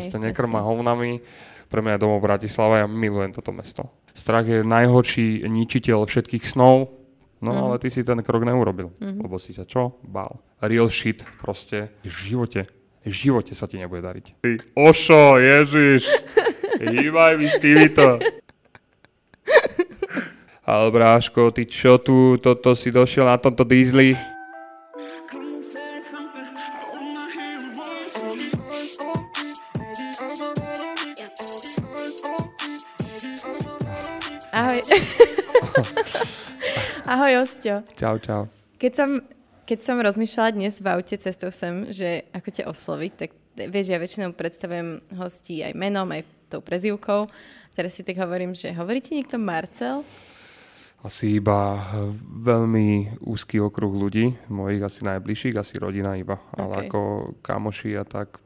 proste nekrma hovnami. Pre mňa je domov Bratislava, ja milujem toto mesto. Strach je najhorší ničiteľ všetkých snov, no mm. ale ty si ten krok neurobil, mm. lebo si sa čo? Bál. Real shit proste v živote. V živote sa ti nebude dariť. Ty, Ošo, Ježiš, hýbaj mi s týmito. Ale bráško, ty čo tu, toto si došiel na tomto dízli? Ahoj, Osťo. Čau, čau. Keď som, keď som rozmýšľala dnes v aute cestou sem, že ako ťa osloviť, tak vieš, ja väčšinou predstavujem hostí aj menom, aj tou prezývkou. Teraz si tak hovorím, že hovorí ti niekto Marcel? Asi iba veľmi úzky okruh ľudí, mojich asi najbližších, asi rodina iba. Okay. Ale ako kamoši a tak,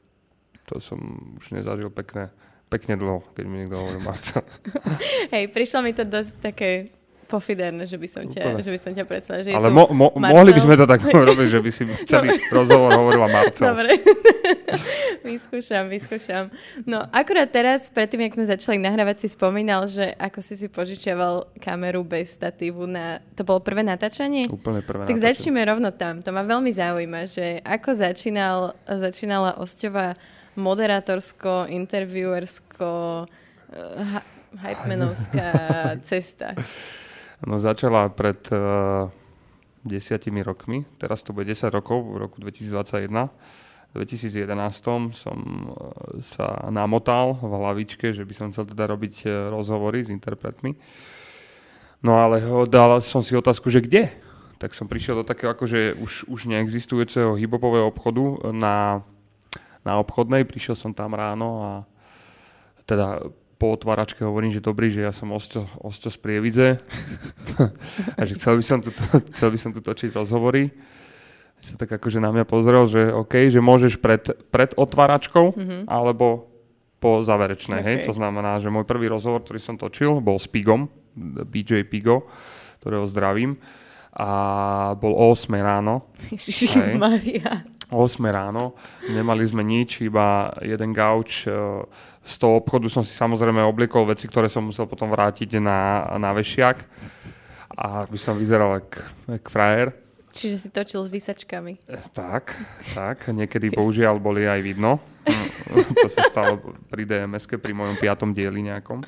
to som už nezažil pekné pekne dlho, keď mi niekto hovorí Marcel. Hej, prišlo mi to dosť také pofiderné, že by som ťa, že by som ťa predstavila. Že Ale mo, mo, mohli by sme to tak robiť, že by si celý rozhovor hovorila Marcel. Dobre. vyskúšam, vyskúšam. No, akurát teraz, predtým, jak sme začali nahrávať, si spomínal, že ako si si požičiaval kameru bez statívu na... To bolo prvé natáčanie? Úplne prvé Tak natáčanie. začneme rovno tam. To ma veľmi zaujíma, že ako začínal, začínala Osťová moderátorsko, interviewersko, uh, hypemenovská cesta? No začala pred uh, desiatimi rokmi, teraz to bude 10 rokov, v roku 2021. V 2011 som uh, sa namotal v hlavičke, že by som chcel teda robiť uh, rozhovory s interpretmi. No ale dal som si otázku, že kde? Tak som prišiel do takého akože už, už neexistujúceho hibopového obchodu na na obchodnej, prišiel som tam ráno a teda po otváračke hovorím, že dobrý, že ja som Osťo, Osťo z Prievidze a že chcel by, som tu, chcel by som tu točiť rozhovory. Sa tak akože na mňa pozrel, že OK, že môžeš pred, pred otváračkou mm-hmm. alebo po záverečnej. Okay. Hej? To znamená, že môj prvý rozhovor, ktorý som točil, bol s Pigom, BJ Pigo, ktorého zdravím. A bol o 8 ráno. Maria. 8 ráno, nemali sme nič, iba jeden gauč. E, z toho obchodu som si samozrejme obliekol veci, ktoré som musel potom vrátiť na, na vešiak a by som vyzeral ako frajer. Čiže si točil s vysačkami. E, tak, tak. Niekedy yes. bohužiaľ boli aj vidno. to sa stalo pri dms pri mojom piatom dieli nejakom.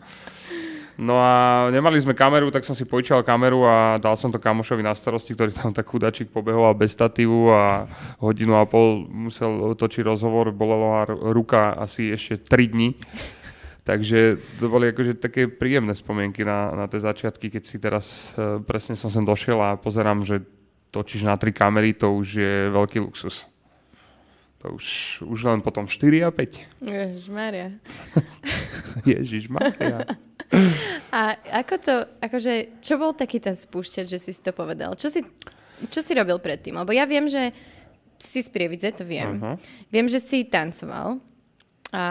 No a nemali sme kameru, tak som si požičal kameru a dal som to kamošovi na starosti, ktorý tam tak chudačík pobehoval bez statívu a hodinu a pol musel točiť rozhovor, bolela ruka asi ešte 3 dní. Takže to boli akože také príjemné spomienky na, na tie začiatky, keď si teraz e, presne som sem došiel a pozerám, že točíš na tri kamery, to už je veľký luxus. To už, už len potom 4 a 5. Ježišmaria. Ježišmaria. A ako to, akože, čo bol taký ten spúšťač, že si to povedal? Čo si, čo si robil predtým? Lebo ja viem, že si z Prievidze, to viem. Uh-huh. Viem, že si tancoval. A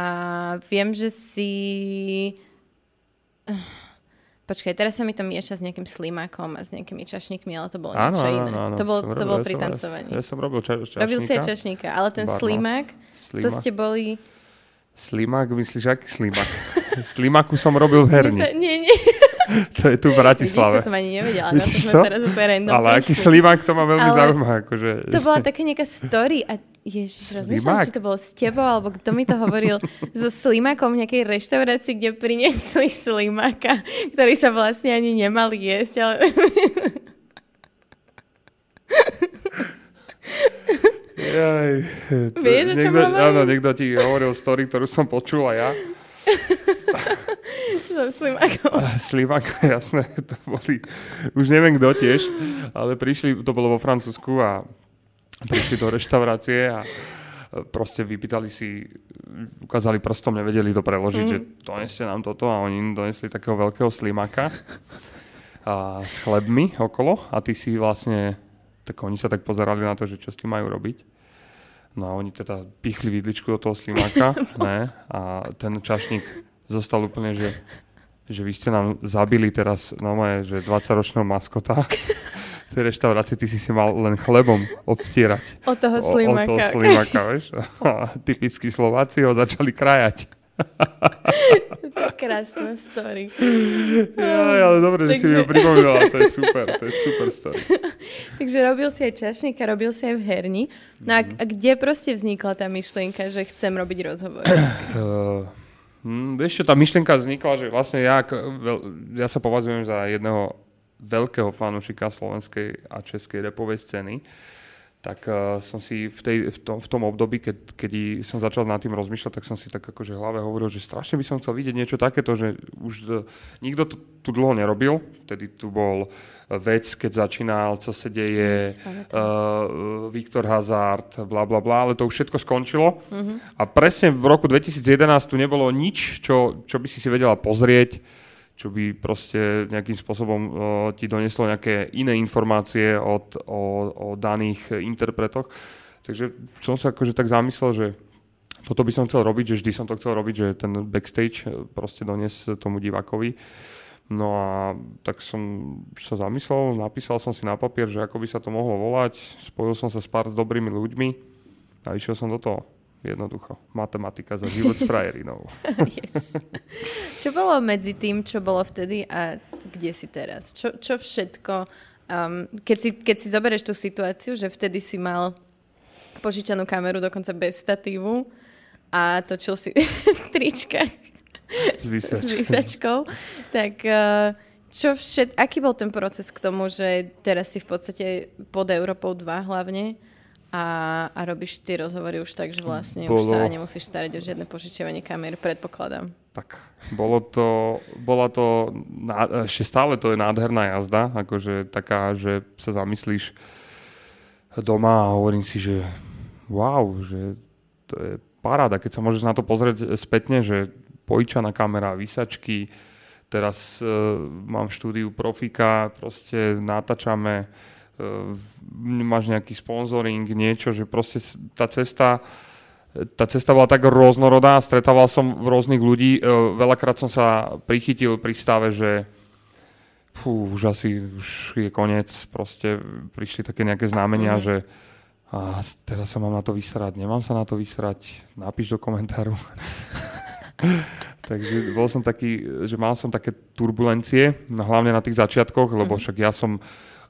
viem, že si... Počkaj, teraz sa mi to mieša s nejakým slimákom a s nejakými čašníkmi, ale to bolo áno, niečo iné. Áno, áno, to bol, to robil, bol pri ja tancovaní. Ja, som robil ča- čašníka. Robil si aj čašníka, ale ten slimák, to ste boli... Slimák, myslíš, aký slimák? Slimaku som robil v herni. Sa, nie, nie. To je tu v Bratislave. Vidíš, to som ani nevedela. Vidíš to? Teraz úplne Ale aký slimák to ma veľmi Ale zaujíma. Akože... To bola taká nejaká story a Ježiš, rozmýšľam, či to bolo s tebou, alebo kto mi to hovoril so slimakom v nejakej reštaurácii, kde priniesli slimaka, ktorý sa vlastne ani nemali jesť, ale... Jaj, Vieš, o čom niekto, Áno, niekto ti hovoril story, ktorú som počul a ja. So slimakom. Slimak, jasné, to boli, už neviem kto tiež, ale prišli, to bolo vo Francúzsku a prišli do reštaurácie a proste vypýtali si, ukázali prstom, nevedeli to preložiť, mm. že doneste nám toto a oni donesli takého veľkého slimaka a s chlebmi okolo a ty si vlastne, tak oni sa tak pozerali na to, že čo s tým majú robiť. No a oni teda pichli vidličku do toho slimáka ne, a ten čašník zostal úplne, že, že vy ste nám zabili teraz no moje, že 20-ročného maskota, tej reštaurácii ty si si mal len chlebom obtierať. O toho slimaka. O, o toho slimaka, vieš. A typickí Slováci ho začali krajať. To je krásna story. Ja, ale dobre, Takže... že si mi pripomínala, to je super, to je super story. Takže robil si aj čašníka, robil si aj v herni. No a, a kde proste vznikla tá myšlienka, že chcem robiť rozhovor? Uh, hm, vieš čo, tá myšlienka vznikla, že vlastne ja, ja sa považujem za jedného veľkého fanúšika slovenskej a českej repovej scény tak uh, som si v, tej, v, tom, v tom období, keď, kedy som začal nad tým rozmýšľať, tak som si tak akože hlave hovoril, že strašne by som chcel vidieť niečo takéto, že už uh, nikto to tu dlho nerobil. Vtedy tu bol vec, keď začínal, co sa deje, uh, Viktor Hazard, bla bla bla, ale to už všetko skončilo. Uh-huh. A presne v roku 2011 tu nebolo nič, čo, čo by si si vedela pozrieť, čo by proste nejakým spôsobom uh, ti doneslo nejaké iné informácie od, o, o daných interpretoch. Takže som sa akože tak zamyslel, že toto by som chcel robiť, že vždy som to chcel robiť, že ten backstage e, proste donies tomu divákovi. No a tak som sa zamyslel, napísal som si na papier, že ako by sa to mohlo volať, spojil som sa s pár s dobrými ľuďmi a išiel som do toho. Jednoducho. Matematika za život s frajerinou. yes. Čo bolo medzi tým, čo bolo vtedy a kde si teraz? Čo, čo všetko, um, keď, si, keď si zoberieš tú situáciu, že vtedy si mal požičanú kameru dokonca bez statívu a točil si v tričkách s, vysačkou. s vysačkou, tak uh, čo všet, aký bol ten proces k tomu, že teraz si v podstate pod Európou 2 hlavne a, a robíš tie rozhovory už tak, že vlastne bolo... už sa nemusíš starať o žiadne požičiavanie kamer, predpokladám. Tak, bolo to, bola to, ešte stále to je nádherná jazda, akože taká, že sa zamyslíš doma a hovorím si, že wow, že to je paráda, keď sa môžeš na to pozrieť spätne, že pojičaná kamera, vysačky, teraz uh, mám štúdiu profika, proste natáčame máš nejaký sponzoring, niečo, že proste tá cesta tá cesta bola tak rôznorodá, stretával som rôznych ľudí, ehm, veľakrát som sa prichytil pri stave, že fú, už asi už je koniec, proste prišli také nejaké znamenia, mm-hmm. že a teraz sa mám na to vysrať, nemám sa na to vysrať, napíš do komentáru. Takže bol som taký, že mal som také turbulencie, hlavne na tých začiatkoch, lebo mm-hmm. však ja som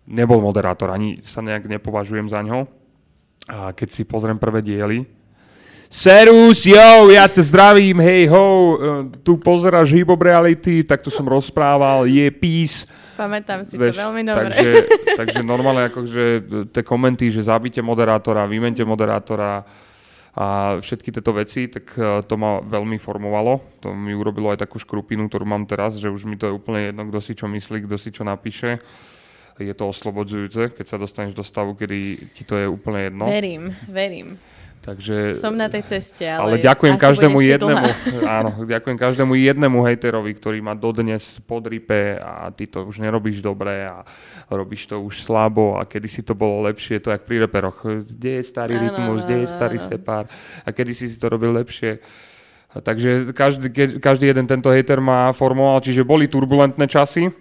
nebol moderátor, ani sa nejak nepovažujem za ňo. A keď si pozriem prvé diely, Serus, jo, ja te zdravím, hej ho, e, tu pozeráš Hip Reality, tak to som rozprával, je pís. Pamätám si Veš, to veľmi dobre. Takže, takže normálne akože tie komenty, že zabite moderátora, vymente moderátora a všetky tieto veci, tak e, to ma veľmi formovalo. To mi urobilo aj takú škrupinu, ktorú mám teraz, že už mi to je úplne jedno, kto si čo myslí, kto si čo napíše je to oslobodzujúce, keď sa dostaneš do stavu, kedy ti to je úplne jedno. Verím, verím. Takže, Som na tej ceste, ale, ale ďakujem každému jednému, áno, ďakujem každému jednému hejterovi, ktorý ma dodnes podripe a ty to už nerobíš dobre a robíš to už slabo a kedy si to bolo lepšie, to jak pri reperoch. Kde je starý áno, rytmus, kde je starý áno. sepár a kedy si si to robil lepšie. A takže každý, každý jeden tento hejter ma formoval, čiže boli turbulentné časy,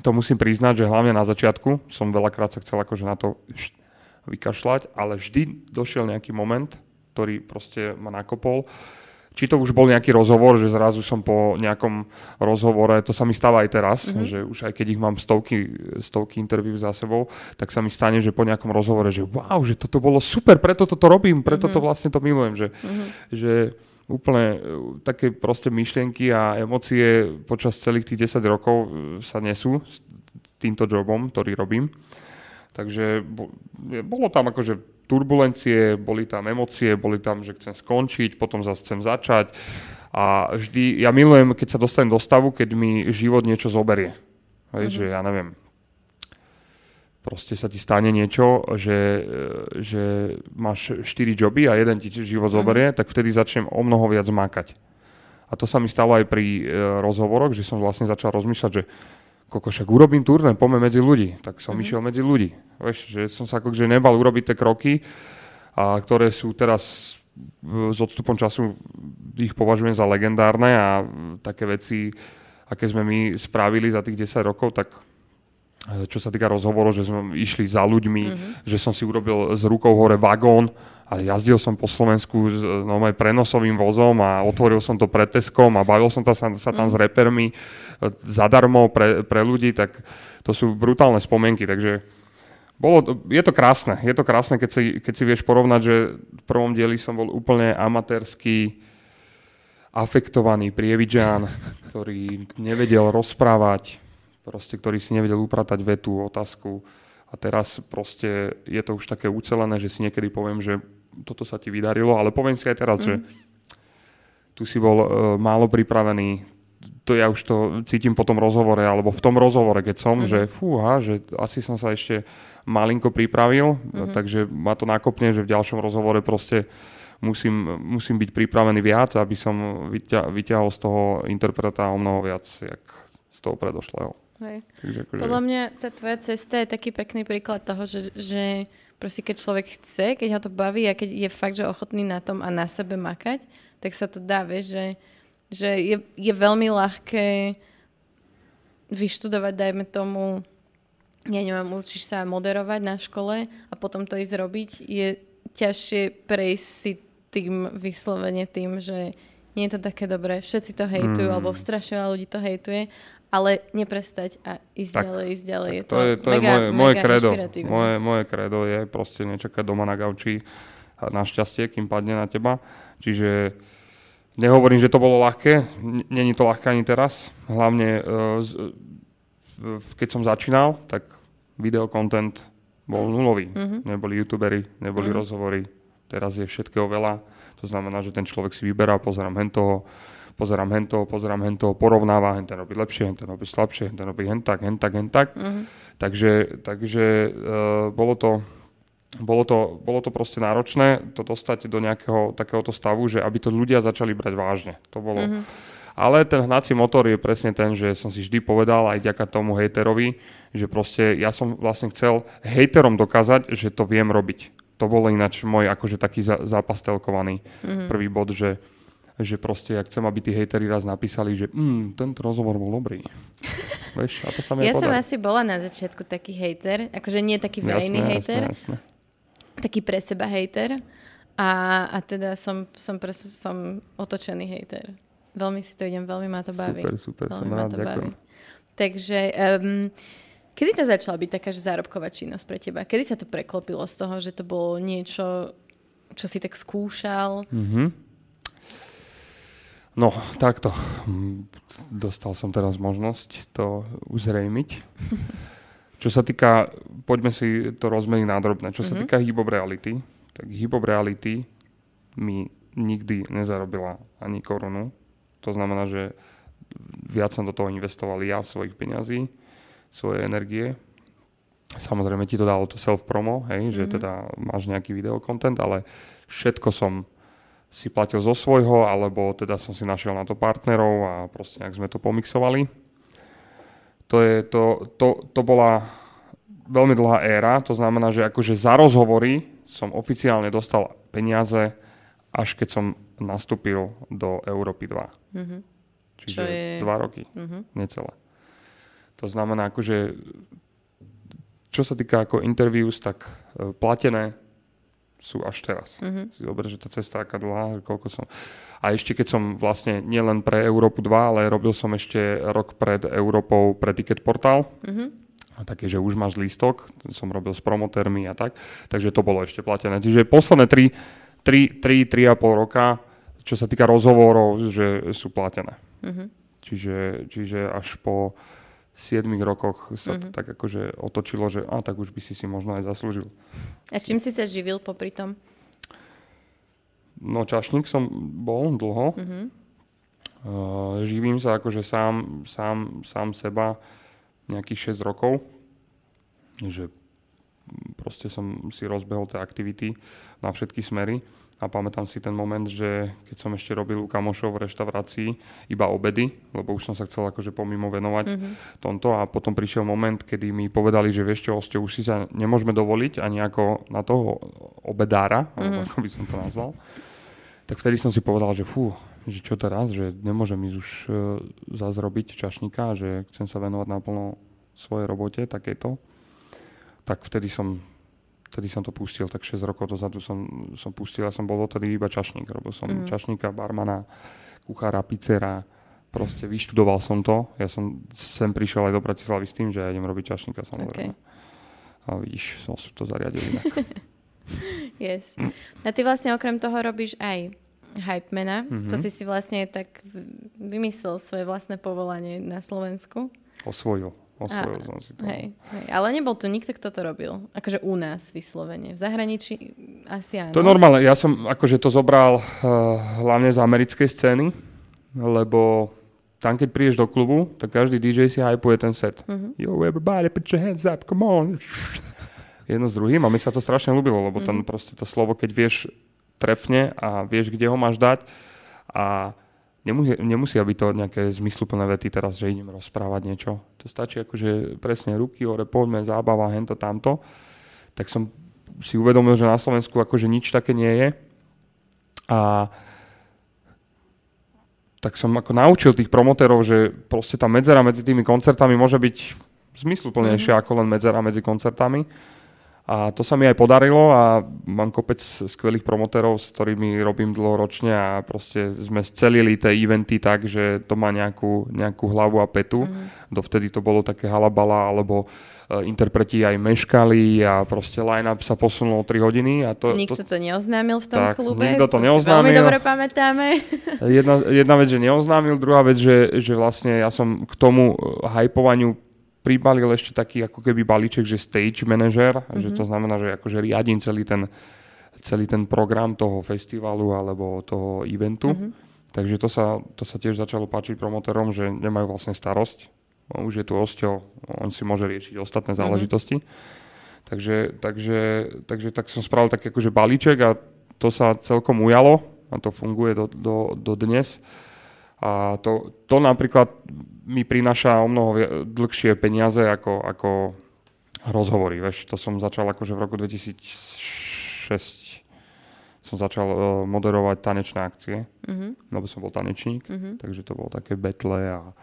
to musím priznať, že hlavne na začiatku som veľakrát sa chcel akože na to vykašľať, ale vždy došiel nejaký moment, ktorý proste ma nakopol. Či to už bol nejaký rozhovor, že zrazu som po nejakom rozhovore, to sa mi stáva aj teraz, mm-hmm. že už aj keď ich mám stovky, stovky interviú za sebou, tak sa mi stane, že po nejakom rozhovore, že wow, že toto bolo super, preto toto robím, preto mm-hmm. to vlastne to milujem, že, mm-hmm. že úplne e, také proste myšlienky a emócie počas celých tých 10 rokov e, sa nesú s týmto jobom, ktorý robím. Takže bolo tam akože turbulencie, boli tam emócie, boli tam, že chcem skončiť, potom zase chcem začať. A vždy, ja milujem, keď sa dostanem do stavu, keď mi život niečo zoberie. Hej, mm-hmm. že ja neviem, proste sa ti stane niečo, že, že máš 4 joby a jeden ti život mhm. zoberie, tak vtedy začnem o mnoho viac mákať. A to sa mi stalo aj pri e, rozhovoroch, že som vlastne začal rozmýšľať, že koko, však urobím turné, poďme medzi ľudí. Tak som mm. išiel medzi ľudí. Vieš, že som sa akože nebal urobiť tie kroky, a ktoré sú teraz s odstupom času ich považujem za legendárne a také veci, aké sme my spravili za tých 10 rokov, tak čo sa týka rozhovorov, že sme išli za ľuďmi, mm-hmm. že som si urobil z rukou hore vagón a jazdil som po Slovensku s no, prenosovým vozom a otvoril som to pred Teskom a bavil som ta, sa, sa tam mm-hmm. s repermi e, zadarmo pre, pre ľudí, tak to sú brutálne spomienky, takže bolo, je to krásne, je to krásne, keď si, keď si vieš porovnať, že v prvom dieli som bol úplne amatérsky afektovaný prievidžan, ktorý nevedel rozprávať, proste, ktorý si nevedel upratať vetu, otázku. A teraz proste je to už také ucelené, že si niekedy poviem, že toto sa ti vydarilo, ale poviem si aj teraz, mm. že tu si bol uh, málo pripravený, to ja už to cítim po tom rozhovore, alebo v tom rozhovore, keď som, mm. že fúha, že asi som sa ešte malinko pripravil, mm. takže ma to nakopne, že v ďalšom rozhovore proste musím, musím byť pripravený viac, aby som vyťahol z toho interpreta o mnoho viac, jak z toho predošlého. Hej. Takže akože... Podľa mňa tá tvoja cesta je taký pekný príklad toho, že, že proste keď človek chce, keď ho to baví a keď je fakt, že ochotný na tom a na sebe makať, tak sa to dá, vieš, že, že je, je veľmi ľahké vyštudovať, dajme tomu, ja neviem, učíš sa moderovať na škole a potom to ísť robiť, je ťažšie prejsť si tým vyslovene tým, že nie je to také dobré, všetci to hejtujú, mm. alebo strašne veľa ľudí to hejtuje ale neprestať a ísť tak, ďalej, ísť ďalej. Je to, to je, to mega, je moje, moje kredo. Moje, moje kredo je proste nečakať doma na gauči a našťastie, kým padne na teba. Čiže nehovorím, že to bolo ľahké, není to ľahké ani teraz. Hlavne uh, keď som začínal, tak videokontent bol nulový. Mm-hmm. Neboli youtuberi, neboli mm-hmm. rozhovory. Teraz je všetkého veľa. To znamená, že ten človek si vyberá, pozerám hen toho, pozerám hento, pozerám hento, porovnáva, hen ten robí lepšie, hen ten robí slabšie, hen ten robí hen tak, hen tak, hen tak. Mm-hmm. Takže, takže uh, bolo to bolo to, bolo to proste náročné to dostať do nejakého takéhoto stavu, že aby to ľudia začali brať vážne. To bolo... Mm-hmm. Ale ten hnací motor je presne ten, že som si vždy povedal aj ďaká tomu hejterovi, že proste ja som vlastne chcel hejterom dokázať, že to viem robiť. To bolo ináč môj akože taký zapastelkovaný mm-hmm. prvý bod, že že proste, ak chcem, aby tí hejteri raz napísali, že mm, tento rozhovor bol dobrý. Vieš, a to sa mi Ja som asi bola na začiatku taký hejter, akože nie taký verejný jasné, hejter, jasné, jasné. taký pre seba hejter a, a teda som, som, pres, som otočený hejter. Veľmi si to idem, veľmi ma to baví. Super, super, veľmi som rád, ďakujem. Baví. Takže um, kedy to začala byť taká že zárobková činnosť pre teba? Kedy sa to preklopilo z toho, že to bolo niečo, čo si tak skúšal? Mm-hmm No, takto. Dostal som teraz možnosť to uzrejmiť. Čo sa týka, poďme si to rozmeniť na drobné. Čo mm-hmm. sa mhm. týka hip reality, tak hip reality mi nikdy nezarobila ani korunu. To znamená, že viac som do toho investoval ja svojich peňazí, svoje energie. Samozrejme ti to dalo to self-promo, hej, mm-hmm. že mhm. teda máš nejaký videokontent, ale všetko som si platil zo svojho, alebo teda som si našiel na to partnerov a proste nejak sme to pomixovali. To, je, to, to, to bola veľmi dlhá éra, to znamená, že akože za rozhovory som oficiálne dostal peniaze, až keď som nastúpil do Európy 2. Mm-hmm. Čiže je... dva roky, mm-hmm. necelé. To znamená, akože čo sa týka ako interviews, tak e, platené sú až teraz. Mm-hmm. Si zober, že tá cesta aká dlhá, koľko som... A ešte keď som vlastne nielen pre Európu 2, ale robil som ešte rok pred Európou pre Ticket Portal. Mm-hmm. A také, že už máš lístok, som robil s promotérmi a tak. Takže to bolo ešte platené. Čiže posledné 3, 3, 3, 3,5 roka, čo sa týka rozhovorov, že sú platené. Mm-hmm. Čiže, čiže až po 7 rokoch sa mm-hmm. tak akože otočilo, že a tak už by si si možno aj zaslúžil. A čím si sa živil popri tom? No čašník som bol dlho. Mm-hmm. Uh, živím sa akože sám, sám, sám seba nejakých 6 rokov. Že proste som si rozbehol tie aktivity na všetky smery. A pamätám si ten moment, že keď som ešte robil u kamošov v reštaurácii iba obedy, lebo už som sa chcel akože pomimo venovať mm-hmm. tomto a potom prišiel moment, kedy mi povedali, že vieš čo, osťo, už si sa nemôžeme dovoliť ani ako na toho obedára, mm-hmm. alebo ako by som to nazval. Tak vtedy som si povedal, že fú, že čo teraz, že nemôžem ísť už zase robiť čašníka, že chcem sa venovať naplno svojej robote, takéto, tak vtedy som, vtedy som to pustil, tak 6 rokov dozadu som, som pustil, ja som bol dotedy iba čašník, robil som mm. čašníka, barmana, kuchára, pizzera, proste vyštudoval som to, ja som sem prišiel aj do Bratislavy s tým, že ja idem robiť čašníka samozrejme. Okay. A vidíš, som si to zariadil inak. yes. Mm. A ty vlastne okrem toho robíš aj hypemana. Mm-hmm. To si si vlastne tak vymyslel svoje vlastné povolanie na Slovensku. Osvojil. Osvojil som si to. Hej, hej, ale nebol tu nikto, kto to robil. Akože u nás vyslovene. V zahraničí asi áno. To je normálne. Ja som akože to zobral uh, hlavne z americkej scény, lebo tam, keď prídeš do klubu, tak každý DJ si hypuje ten set. Uh-huh. Yo, everybody, put your hands up, come on. Jedno s druhým a mi sa to strašne ľúbilo, lebo uh-huh. ten proste to slovo, keď vieš trefne a vieš, kde ho máš dať a nemusí, nemusia byť to nejaké zmysluplné vety teraz, že idem rozprávať niečo. To stačí akože presne ruky hore, poďme, zábava, hento, tamto. Tak som si uvedomil, že na Slovensku akože nič také nie je. A tak som ako naučil tých promotérov, že proste tá medzera medzi tými koncertami môže byť zmysluplnejšia mm-hmm. ako len medzera medzi koncertami. A to sa mi aj podarilo a mám kopec skvelých promotérov, s ktorými robím dlhoročne a proste sme scelili tie eventy tak, že to má nejakú, nejakú hlavu a petu. Mm. Dovtedy to bolo také halabala, alebo uh, interpreti aj meškali a proste line-up sa posunul 3 hodiny. A to, Nikto to, to neoznámil v tom tak, klube. Nikto to neoznámil. Veľmi dobre pamätáme. Jedna, jedna vec, že neoznámil, druhá vec, že, že vlastne ja som k tomu hypovaniu pribalil ešte taký ako keby balíček, že stage manager, mm-hmm. že to mhm. znamená, že akože riadím celý ten, celý ten program toho festivalu alebo toho eventu. Mm-hmm. Takže to sa, to sa tiež začalo páčiť promotérom, že nemajú vlastne starosť. Už je tu osťo, on si môže riešiť ostatné mhm. záležitosti. Mm-hmm. Takže, takže, takže tak som spravil taký akože balíček a to sa celkom ujalo a to funguje do, do, do dnes. A to, to napríklad mi prináša o mnoho dlhšie peniaze ako, ako rozhovory. Veš, to som začal akože v roku 2006 som začal uh, moderovať tanečné akcie, mm-hmm. lebo som bol tanečník, mm-hmm. takže to bolo také betle a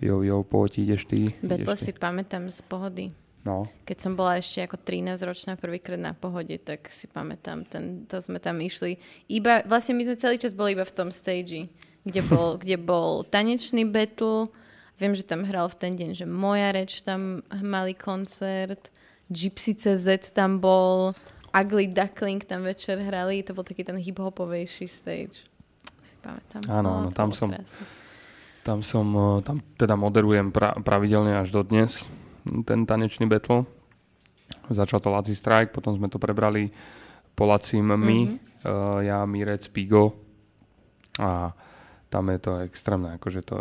jo, jo, poď, ideš ty. Betle ideš si ty. pamätám z pohody. No. Keď som bola ešte ako 13-ročná prvýkrát na pohode, tak si pamätám, ten, to sme tam išli. Iba, vlastne my sme celý čas boli iba v tom stage kde bol, kde bol tanečný battle. Viem, že tam hral v ten deň, že Moja reč tam mali koncert, Gypsy CZ tam bol, Ugly Duckling tam večer hrali, to bol taký ten hip-hopovejší stage. Si pamätám. Áno, áno, tam som, tam som, tam teda moderujem pra, pravidelne až do dnes ten tanečný battle. Začal to Laci Strike, potom sme to prebrali po Lacím my, mm-hmm. uh, ja, Mirec, Pigo a tam je to extrémne, akože to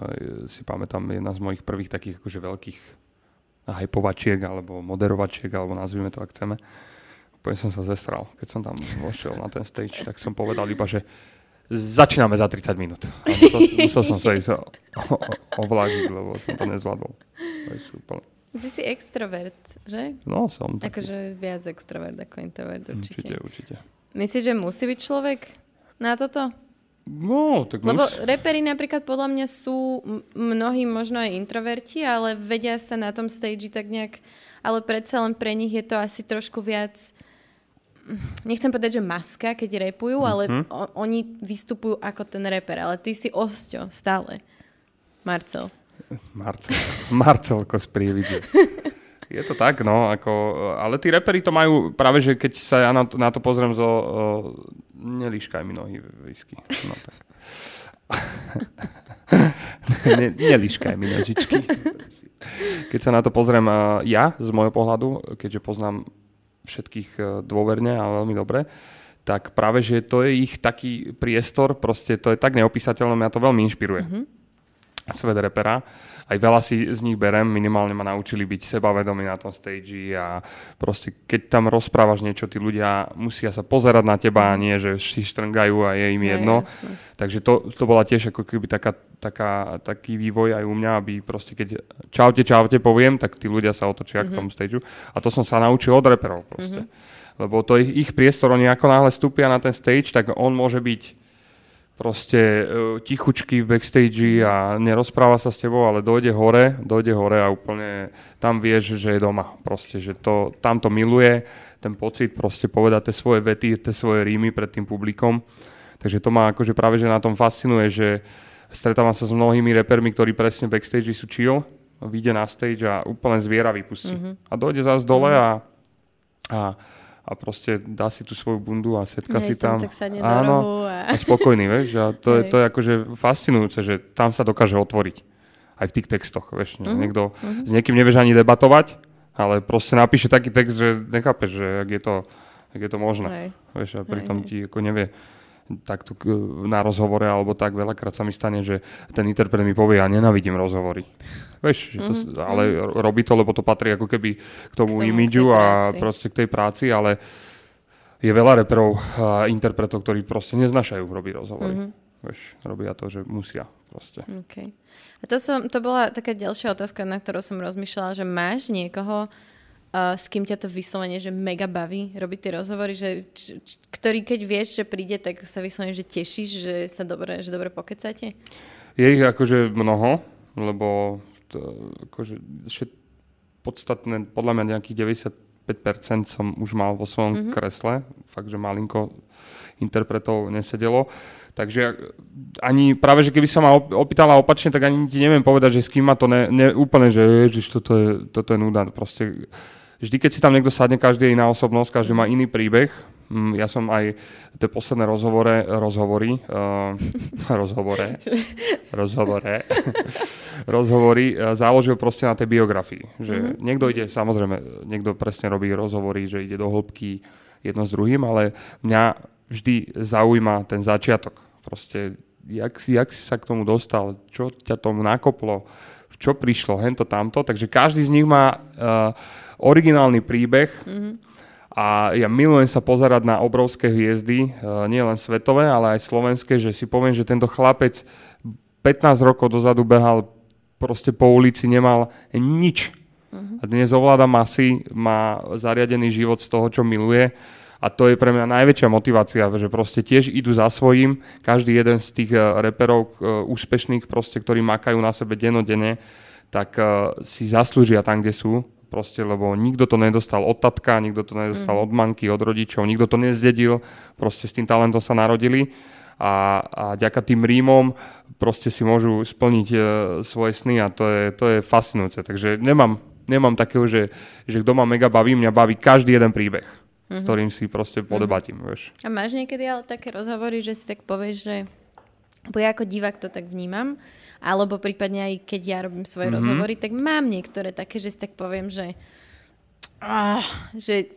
si pamätám, jedna z mojich prvých takých akože veľkých hypovačiek alebo moderovačiek, alebo nazvime to, ak chceme. Úplne som sa zestral. Keď som tam vošiel na ten stage, tak som povedal iba, že začíname za 30 minút. A musel, musel som sa ísť ovlážiť, lebo som to nezvládol. Ty si extrovert, že? No, som. Taký. Akože viac extrovert ako introvert, určite. Určite, určite. Myslíš, že musí byť človek na toto? No, tak Lebo mus... reperi napríklad podľa mňa sú mnohí možno aj introverti, ale vedia sa na tom stage tak nejak, ale predsa len pre nich je to asi trošku viac nechcem povedať, že maska, keď repujú, mm-hmm. ale mhm. o, oni vystupujú ako ten reper, ale ty si osťo stále. Marcel. Marcel. Marcelko z Prievidze. Je to tak, no, ako, ale tí reperi to majú, práve že keď sa ja na to, na to pozriem zo, uh, nelíškaj mi nohy whisky, no tak. ne, nelíškaj mi nožičky. Keď sa na to pozriem uh, ja, z môjho pohľadu, keďže poznám všetkých uh, dôverne a veľmi dobre, tak práve, že to je ich taký priestor, proste to je tak neopísateľné, mňa to veľmi inšpiruje. Mm-hmm. Svet repera aj veľa si z nich berem, minimálne ma naučili byť sebavedomí na tom stage a proste keď tam rozprávaš niečo, tí ľudia musia sa pozerať na teba a nie, že si štrngajú a je im jedno. No, Takže to, to bola tiež ako keby taká, taká, taký vývoj aj u mňa, aby proste keď čaute, čaute poviem, tak tí ľudia sa otočia mm-hmm. k mhm. tomu stageu. A to som sa naučil od reperov proste. Mm-hmm. Lebo to ich, ich priestor, oni ako náhle vstúpia na ten stage, tak on môže byť proste uh, tichučky v backstage a nerozpráva sa s tebou, ale dojde hore, dojde hore a úplne tam vieš, že je doma. Proste, že to, tam to miluje, ten pocit proste povedať tie svoje vety, tie svoje rímy pred tým publikom. Takže to ma akože práve že na tom fascinuje, že stretávam sa s mnohými repermi, ktorí presne backstage sú chill, vyjde na stage a úplne zviera vypustí. Mm-hmm. A dojde zase dole mm-hmm. a, a a proste dá si tú svoju bundu a setka si tam. Tak sa áno, a... a spokojný, vieš. A to, je, to je akože fascinujúce, že tam sa dokáže otvoriť. Aj v tých textoch, vieš. Mm-hmm. Niekto mm-hmm. s niekým nevieš ani debatovať, ale proste napíše taký text, že nechápeš, že ak je to, ak je to možné. Hej. Vieš, a pritom hej, ti ako nevie takto na rozhovore alebo tak veľakrát sa mi stane, že ten interpret mi povie, ja nenávidím rozhovory. Vieš, to, mm-hmm. ale robí to, lebo to patrí ako keby k tomu, k tomu imidžu a proste k tej práci, ale je veľa reperov a interpretov, ktorí proste neznašajú robiť rozhovory. Mm-hmm. Vieš, robia to, že musia proste. Okay. A to, som, to bola taká ďalšia otázka, na ktorú som rozmýšľala, že máš niekoho, uh, s kým ťa to vyslovene, že mega baví robiť tie rozhovory, že, č, č, ktorý keď vieš, že príde, tak sa vyslovene, že tešíš, že sa dobre, že dobre pokecáte? Je ich akože mnoho, lebo to, akože podstatné, podľa mňa nejakých 95% som už mal vo svojom mm-hmm. kresle, fakt, že malinko interpretov nesedelo. Takže ani práve, že keby sa ma opýtala opačne, tak ani ti neviem povedať, že s kým ma to ne, ne úplne, že ježiš, toto je, toto je nuda. Proste vždy, keď si tam niekto sadne, každý je iná osobnosť, každý má iný príbeh. Mm, ja som aj tie posledné rozhovore, rozhovory, uh, rozhovore, rozhovore, rozhovory uh, založil proste na tej biografii. Že mm-hmm. niekto ide, samozrejme, niekto presne robí rozhovory, že ide do hĺbky jedno s druhým, ale mňa vždy zaujíma ten začiatok proste, jak, jak si sa k tomu dostal, čo ťa tomu nakoplo, čo prišlo, hento, tamto. Takže každý z nich má uh, originálny príbeh mm-hmm. a ja milujem sa pozerať na obrovské hviezdy, uh, nie len svetové, ale aj slovenské, že si poviem, že tento chlapec 15 rokov dozadu behal proste po ulici, nemal nič. Mm-hmm. A dnes ovláda masy, má zariadený život z toho, čo miluje a to je pre mňa najväčšia motivácia, že proste tiež idú za svojím, každý jeden z tých eh, reperov uh, úspešných, proste, ktorí makajú na sebe denodene, tak uh, si zaslúžia tam, kde sú, proste, lebo nikto to nedostal od tatka, nikto to nedostal mm. od manky, od rodičov, nikto to nezdedil, proste s tým talentom sa narodili. A, a ďaká tým rímom proste si môžu splniť uh, svoje sny a to je, to je fascinujúce. Takže nemám, nemám takého, že, že kto ma mega baví, mňa baví každý jeden príbeh mm-hmm. s ktorým si proste mhm. podebatím, mm-hmm. vieš. A máš niekedy ale také rozhovory, že si tak povieš, že bo ja ako divák to tak vnímam, alebo prípadne aj keď ja robím svoje mm-hmm. rozhovory, tak mám niektoré také, že si tak poviem, že ah, že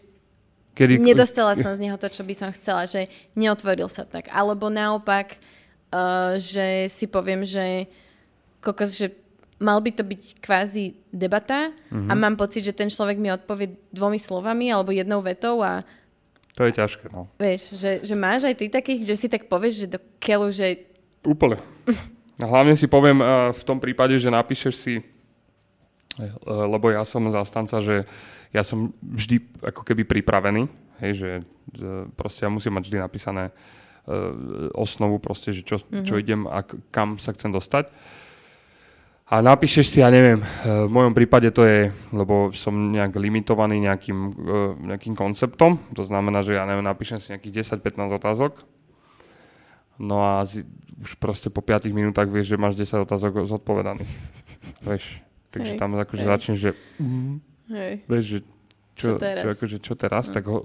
Kedy... nedostala som z neho to, čo by som chcela, že neotvoril sa tak. Alebo naopak, uh, že si poviem, že kokos, že mal by to byť kvázi debata mm-hmm. a mhm. mám pocit, že ten človek mi odpovie dvomi slovami alebo jednou vetou a to je ťažké, no. Vieš, že, že máš aj ty takých, že si tak povieš, že do keľu, že... Úplne. Hlavne si poviem uh, v tom prípade, že napíšeš si, uh, lebo ja som zastanca, že ja som vždy ako keby pripravený, hej, že uh, proste ja musím mať vždy napísané uh, osnovu proste, že čo, mm-hmm. čo idem a k- kam sa chcem dostať a napíšeš si, ja neviem, eh, v mojom prípade to je, lebo som nejak limitovaný nejakým, eh, nejakým konceptom, to znamená, že ja neviem, napíšem si nejakých 10-15 otázok, no a zi, už proste po 5 minútach vieš, že máš 10 otázok zodpovedaných. vieš, takže Hej. tam akože Hej. začneš, že Hej. vieš, že čo, čo teraz, čo, akože, čo teraz hm. tak ho,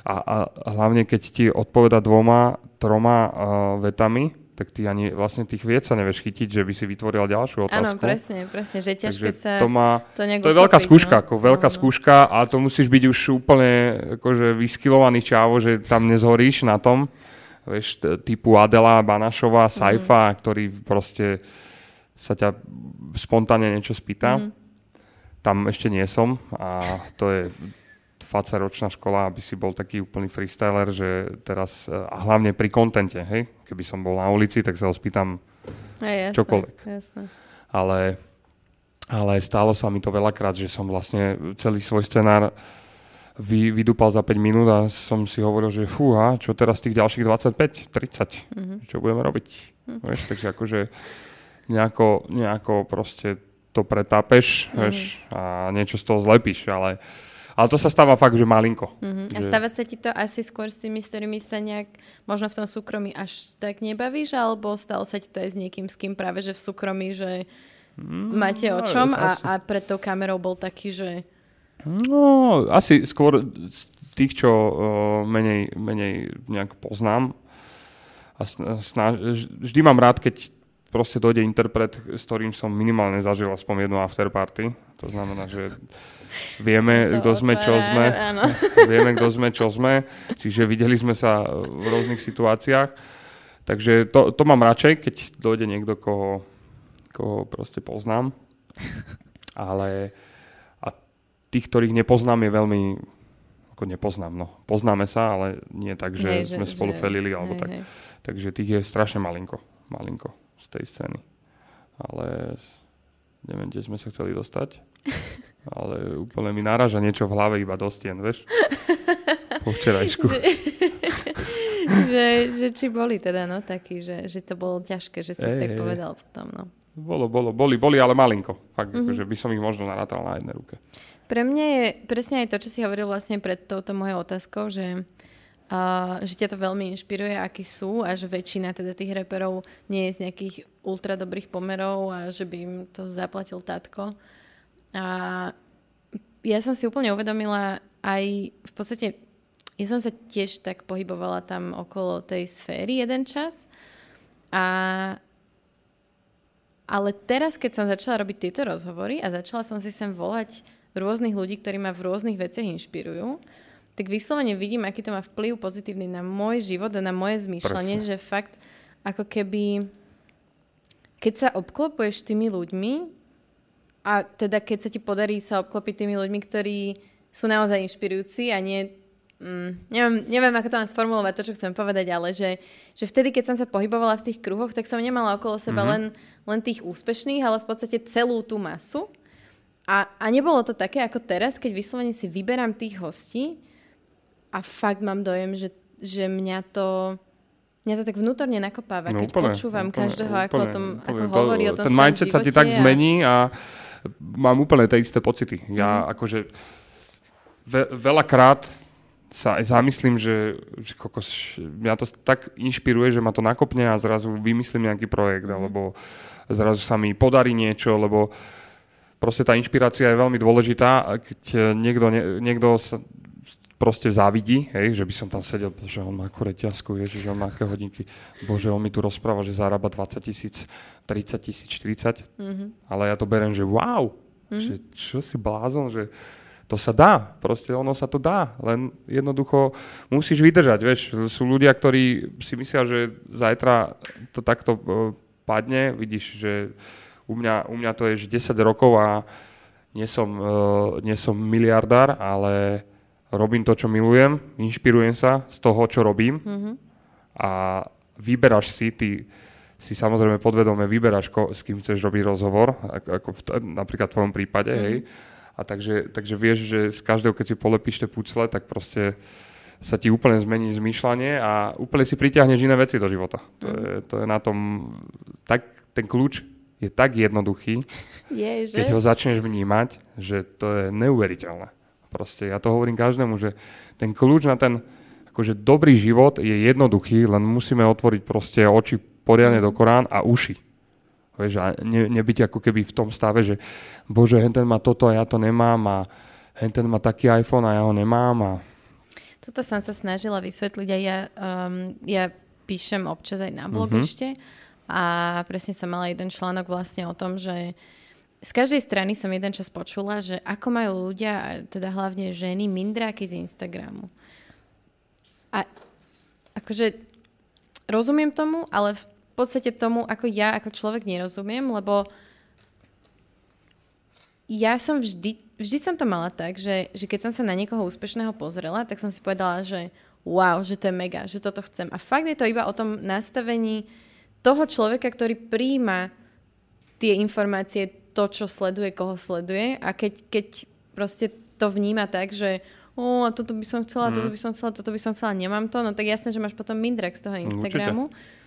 a, a hlavne keď ti odpoveda dvoma, troma uh, vetami, tak ty ani vlastne tých vied sa nevieš chytiť, že by si vytvoril ďalšiu otázku. Áno, presne, presne, že ťažké sa to, má, to, to je veľká kopiť, skúška, no? ako veľká no, skúška a to musíš byť už úplne akože vyskilovaný čávo, že tam nezhoríš na tom, vieš, typu Adela, Banašová, mhm. Saifa, mm. ktorý proste sa ťa spontánne niečo spýta. Mm. Tam ešte nie som a to je faca ročná škola, aby si bol taký úplný freestyler, že teraz, a hlavne pri kontente, hej, keby som bol na ulici, tak sa ho spýtam hey, jasné, čokoľvek. Jasné. Ale, ale stalo sa mi to veľakrát, že som vlastne celý svoj scenár vy, vydúpal za 5 minút a som si hovoril, že fúha, čo teraz tých ďalších 25, 30, mm-hmm. čo budeme robiť. Mm-hmm. Vieš, takže akože nejako, nejako proste to pretápeš mm-hmm. vieš, a niečo z toho zlepíš, ale, ale to sa stáva fakt, že malinko. Mm-hmm. Že... A stáva sa ti to asi skôr s tými, s ktorými sa nejak možno v tom súkromí až tak nebavíš, alebo stalo sa ti to aj s niekým, s kým práve, že v súkromí, že mm, máte o čom a, a pred tou kamerou bol taký, že No, asi skôr tých, čo uh, menej, menej nejak poznám. A snaž, vždy mám rád, keď proste dojde interpret, s ktorým som minimálne zažil aspoň jednu afterparty. To znamená, že vieme, kto sme, čo sme. Áno. Vieme, kto sme, čo sme. Čiže videli sme sa v rôznych situáciách. Takže to, to mám radšej, keď dojde niekto, koho, koho proste poznám. Ale tých, ktorých nepoznám, je veľmi ako nepoznám, no. Poznáme sa, ale nie tak, že hej, sme že, spolu že, felili, alebo hej, tak. Hej. Takže tých je strašne malinko, malinko z tej scény. Ale neviem, kde sme sa chceli dostať. ale úplne mi náraža niečo v hlave iba do stien, vieš? Po včerajšku. že, že, že, či boli teda, no, takí, že, že to bolo ťažké, že si hey, tak povedal potom, no. Bolo, bolo, boli, boli, ale malinko. Fakt, mm-hmm. že by som ich možno narátal na jednej ruke. Pre mňa je presne aj to, čo si hovoril vlastne pred touto mojou otázkou, že, uh, že ťa to veľmi inšpiruje, akí sú a že väčšina teda tých reperov nie je z nejakých ultra dobrých pomerov a že by im to zaplatil tátko. A ja som si úplne uvedomila aj v podstate, ja som sa tiež tak pohybovala tam okolo tej sféry jeden čas a ale teraz, keď som začala robiť tieto rozhovory a začala som si sem volať rôznych ľudí, ktorí ma v rôznych veciach inšpirujú, tak vyslovene vidím, aký to má vplyv pozitívny na môj život a na moje zmýšľanie, Presne. že fakt ako keby keď sa obklopuješ tými ľuďmi a teda keď sa ti podarí sa obklopiť tými ľuďmi, ktorí sú naozaj inšpirujúci a nie mm, neviem, neviem, ako to mám sformulovať, to, čo chcem povedať, ale že, že vtedy, keď som sa pohybovala v tých kruhoch, tak som nemala okolo seba mm-hmm. len, len tých úspešných, ale v podstate celú tú masu. A, a nebolo to také ako teraz, keď vyslovene si vyberám tých hostí a fakt mám dojem, že, že mňa to mňa to tak vnútorne nakopáva, no, keď úplne, počúvam úplne, každého, úplne, ako, o tom, úplne. ako hovorí to, o tom Ten mindset sa ti tak a... zmení a mám úplne tie isté pocity. Ja mm. akože ve, veľakrát sa aj zamyslím, že, že kokos, mňa to tak inšpiruje, že ma to nakopne a zrazu vymyslím nejaký projekt, mm. alebo zrazu sa mi podarí niečo, lebo proste tá inšpirácia je veľmi dôležitá. Keď niekto, niekto sa proste závidí, hej, že by som tam sedel, že on má akú reťazku, že on má aké hodinky. Bože, on mi tu rozpráva, že zarába 20 tisíc, 30 tisíc, 40. Mm-hmm. Ale ja to berem, že wow, mm-hmm. že čo si blázon, že to sa dá, proste ono sa to dá, len jednoducho musíš vydržať, vieš, sú ľudia, ktorí si myslia, že zajtra to takto uh, padne, vidíš, že u mňa, u mňa to je 10 rokov a nie som, uh, nie som miliardár, ale robím to, čo milujem, inšpirujem sa z toho, čo robím mm-hmm. a vyberáš si, ty si samozrejme podvedome vyberáš, ko, s kým chceš robiť rozhovor, ako, ako v, napríklad v tvojom prípade, mm-hmm. hej. A takže, takže vieš, že z každého, keď si polepíš tie pucle, tak proste sa ti úplne zmení zmýšľanie a úplne si pritiahneš iné veci do života. To, mm. je, to je na tom, tak ten kľúč je tak jednoduchý, je, že? keď ho začneš vnímať, že to je neuveriteľné. Proste ja to hovorím každému, že ten kľúč na ten akože dobrý život je jednoduchý, len musíme otvoriť proste oči poriadne do Korán a uši. Vieš, a ne, nebyť ako keby v tom stave, že bože, ten má toto a ja to nemám a ten má taký iPhone a ja ho nemám. A... Toto som sa snažila vysvetliť a ja, um, ja píšem občas aj na blog mm-hmm. ešte a presne som mala jeden článok vlastne o tom, že z každej strany som jeden čas počula, že ako majú ľudia, teda hlavne ženy, mindráky z Instagramu. A akože rozumiem tomu, ale v podstate tomu, ako ja ako človek nerozumiem, lebo ja som vždy, vždy som to mala tak, že, že keď som sa na niekoho úspešného pozrela, tak som si povedala, že wow, že to je mega, že toto chcem. A fakt je to iba o tom nastavení toho človeka, ktorý príjma tie informácie, to, čo sleduje, koho sleduje a keď, keď proste to vníma tak, že o, a toto by som chcela, mm. toto by som chcela, toto by som chcela, nemám to, no tak jasné, že máš potom mindrek z toho Instagramu. Určite.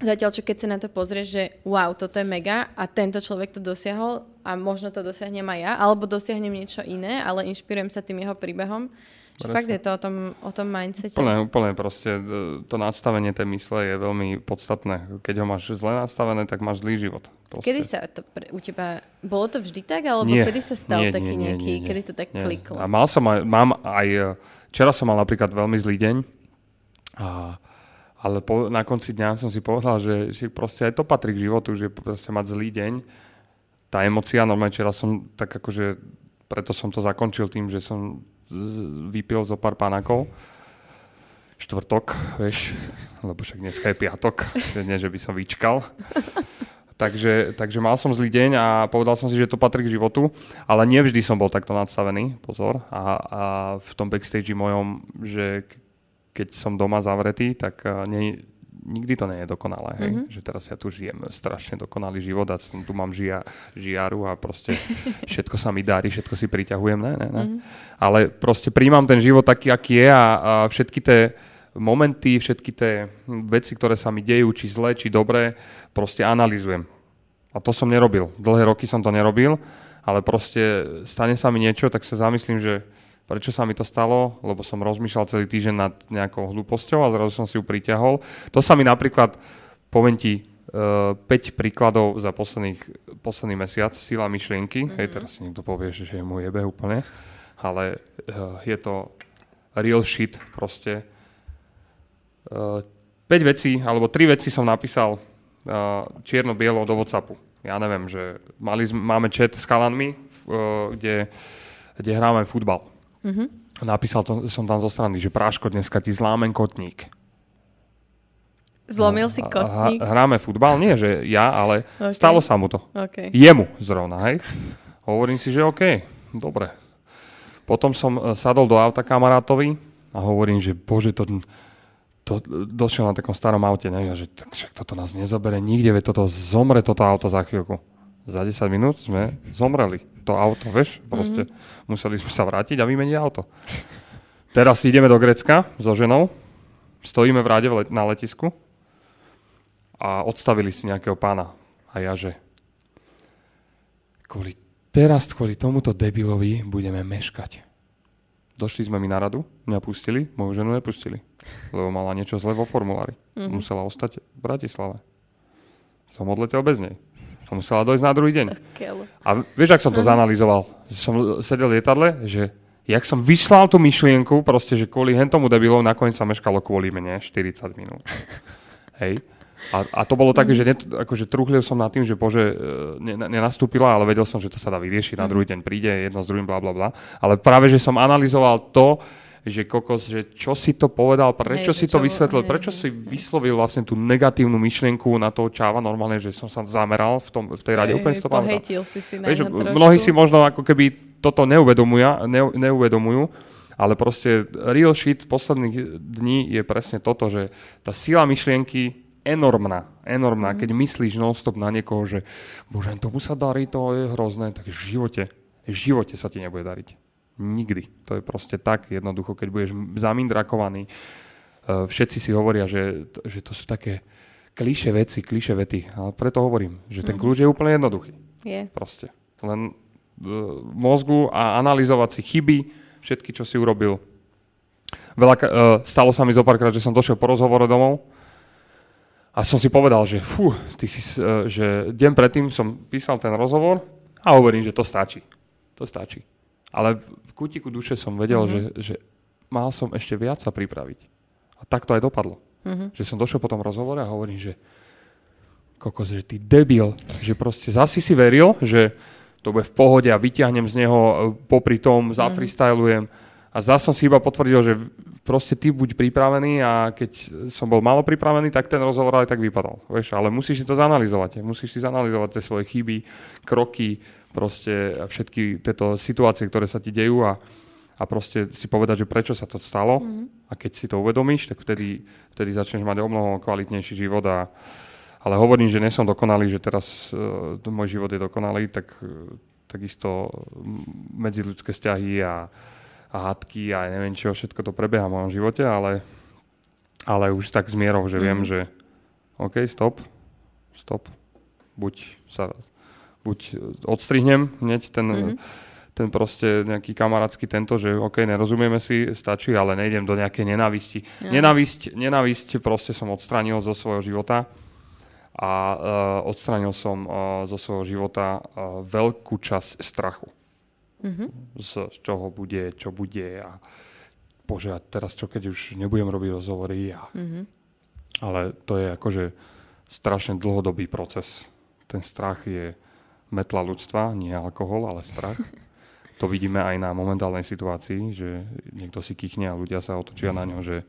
Zatiaľ, čo keď sa na to pozrieš, že wow, toto je mega a tento človek to dosiahol a možno to dosiahnem aj ja, alebo dosiahnem niečo iné, ale inšpirujem sa tým jeho príbehom. Presne. Fakt je to o tom, o tom mindsete. Úplne, úplne proste. E, to nastavenie tej mysle je veľmi podstatné. Keď ho máš zle nastavené, tak máš zlý život. Proste. Kedy sa to pre, u teba, bolo to vždy tak? Alebo nie, kedy sa stal nie, taký nie, nejaký, nie, nie, kedy to tak nie. kliklo? A mal som aj, mám aj, včera som mal napríklad veľmi zlý deň. A ale po, na konci dňa som si povedal, že, že proste aj to patrí k životu, že proste mať zlý deň. Tá emocia, normálne včera som tak akože, preto som to zakončil tým, že som vypil zo pár panakov. Štvrtok, vieš, lebo však dneska je piatok, že nie, že by som vyčkal. Takže, takže mal som zlý deň a povedal som si, že to patrí k životu, ale nevždy som bol takto nadstavený, pozor. A, a v tom backstage mojom, že keď som doma zavretý, tak uh, nie, nikdy to nie je dokonalé. Hej? Mm-hmm. Že teraz ja tu žijem strašne dokonalý život a som, tu mám žia, žiaru a proste všetko sa mi darí, všetko si priťahujem. Ne, ne, ne. Mm-hmm. Ale proste príjmam ten život taký, aký je a, a všetky tie momenty, všetky tie veci, ktoré sa mi dejú, či zle, či dobré, proste analizujem. A to som nerobil. Dlhé roky som to nerobil, ale proste stane sa mi niečo, tak sa zamyslím, že prečo sa mi to stalo, lebo som rozmýšľal celý týždeň nad nejakou hlúposťou a zrazu som si ju priťahol. To sa mi napríklad, poviem ti, uh, eh, 5 príkladov za posledných, posledný mesiac, sila myšlienky, mm-hmm. hej, teraz si niekto povie, že je môj jebe úplne, ale uh, je to real shit proste. Uh, eh, 5 vecí, alebo 3 veci som napísal uh, čierno-bielo do Whatsappu. Ja neviem, že mali, máme chat s kalanmi, uh, kde, kde hráme futbal. Mm-hmm. Napísal to, som tam zo strany, že Práško, dneska ti zlámen kotník. Zlomil si kotník? hráme futbal, nie že ja, ale okay. stalo sa mu to. Okay. Jemu zrovna, hej. Hovorím si, že OK, dobre. Potom som e, sadol do auta kamarátovi a hovorím, že bože, to, to došiel na takom starom aute, ne? že tak, však toto nás nezabere nikde, veď toto zomre toto auto za chvíľku. Za 10 minút sme zomreli to auto, vieš, proste mm-hmm. museli sme sa vrátiť a vymeniť auto. Teraz ideme do Grecka so ženou, stojíme v rade na letisku a odstavili si nejakého pána. A ja, že kvôli, teraz kvôli tomuto debilovi budeme meškať. Došli sme mi na radu, mňa pustili, moju ženu nepustili, lebo mala niečo zle vo formulári. Mm-hmm. Musela ostať v Bratislave. Som odletel bez nej. Som musela dojsť na druhý deň. A vieš, ak som to zanalizoval? Som sedel v lietadle, že jak som vyslal tú myšlienku, proste, že kvôli hentomu debilov nakoniec sa meškalo kvôli mne 40 minút. Hej. A, a to bolo také, že net, akože truchlil som nad tým, že bože, e, ne, nenastúpila, ale vedel som, že to sa dá vyriešiť, na mhm. druhý deň príde, jedno s druhým, bla, bla, bla. Ale práve, že som analyzoval to, že kokos, že čo si to povedal, prečo hej, si to čo, vysvetlil, hej, prečo hej, si vyslovil vlastne tú negatívnu myšlienku na toho čáva, normálne, že som sa zameral v, tom, v tej rade, hej, úplne si to pamätám. si si Vieš, Mnohí si možno ako keby toto neuvedomujú, ne, neuvedomujú, ale proste real shit posledných dní je presne toto, že tá sila myšlienky enormná, enormná. Mm. Keď myslíš non-stop na niekoho, že bože, tomu sa darí, to je hrozné, tak v živote, v živote sa ti nebude dariť. Nikdy. To je proste tak jednoducho, keď budeš zamindrakovaný. E, všetci si hovoria, že, že to sú také klíše veci, klíše vety. Ale preto hovorím, že ten mhm. kľúč je úplne jednoduchý. Je. Proste. Len e, mozgu a analyzovať si chyby, všetky, čo si urobil. Veľa, uh, stalo sa mi zo párkrát, že som došiel po rozhovore domov a som si povedal, že fú, ty si, že deň predtým som písal ten rozhovor a hovorím, že to stačí. To stačí. Ale v kútiku duše som vedel, mm-hmm. že, že mal som ešte viac sa pripraviť. A tak to aj dopadlo. Mm-hmm. Že som došiel po tom rozhovore a hovorím, že kokos, že ty debil, že proste zasi si veril, že to bude v pohode a vyťahnem z neho e, popri tom, mhm. zafreestylujem. A zase som si iba potvrdil, že proste ty buď pripravený a keď som bol malo pripravený, tak ten rozhovor aj tak vypadal. Vieš, ale musíš si to zanalizovať. Musíš si zanalizovať tie svoje chyby, kroky, proste všetky tieto situácie, ktoré sa ti dejú a, a proste si povedať, že prečo sa to stalo mm-hmm. a keď si to uvedomíš, tak vtedy, vtedy začneš mať o mnoho kvalitnejší život a, ale hovorím, že nie som dokonalý, že teraz uh, môj život je dokonalý, tak uh, takisto medziludské vzťahy a a hádky a neviem čo, všetko to prebieha v mojom živote, ale, ale už tak s mierou, že viem, mhm. že OK, stop, stop, buď sa buď odstrihnem hneď ten, mm-hmm. ten proste nejaký kamarátsky tento, že OK, nerozumieme si, stačí, ale nejdem do nejakej nenávisti. Mm. Nenávisť, nenávisť proste som odstranil zo svojho života a uh, odstranil som uh, zo svojho života uh, veľkú časť strachu mm-hmm. z, z čoho bude, čo bude a bože, a teraz čo keď už nebudem robiť rozhovory ja. Mm-hmm. Ale to je akože strašne dlhodobý proces. Ten strach je metla ľudstva, nie alkohol, ale strach. to vidíme aj na momentálnej situácii, že niekto si kýchne a ľudia sa otočia na ňo, že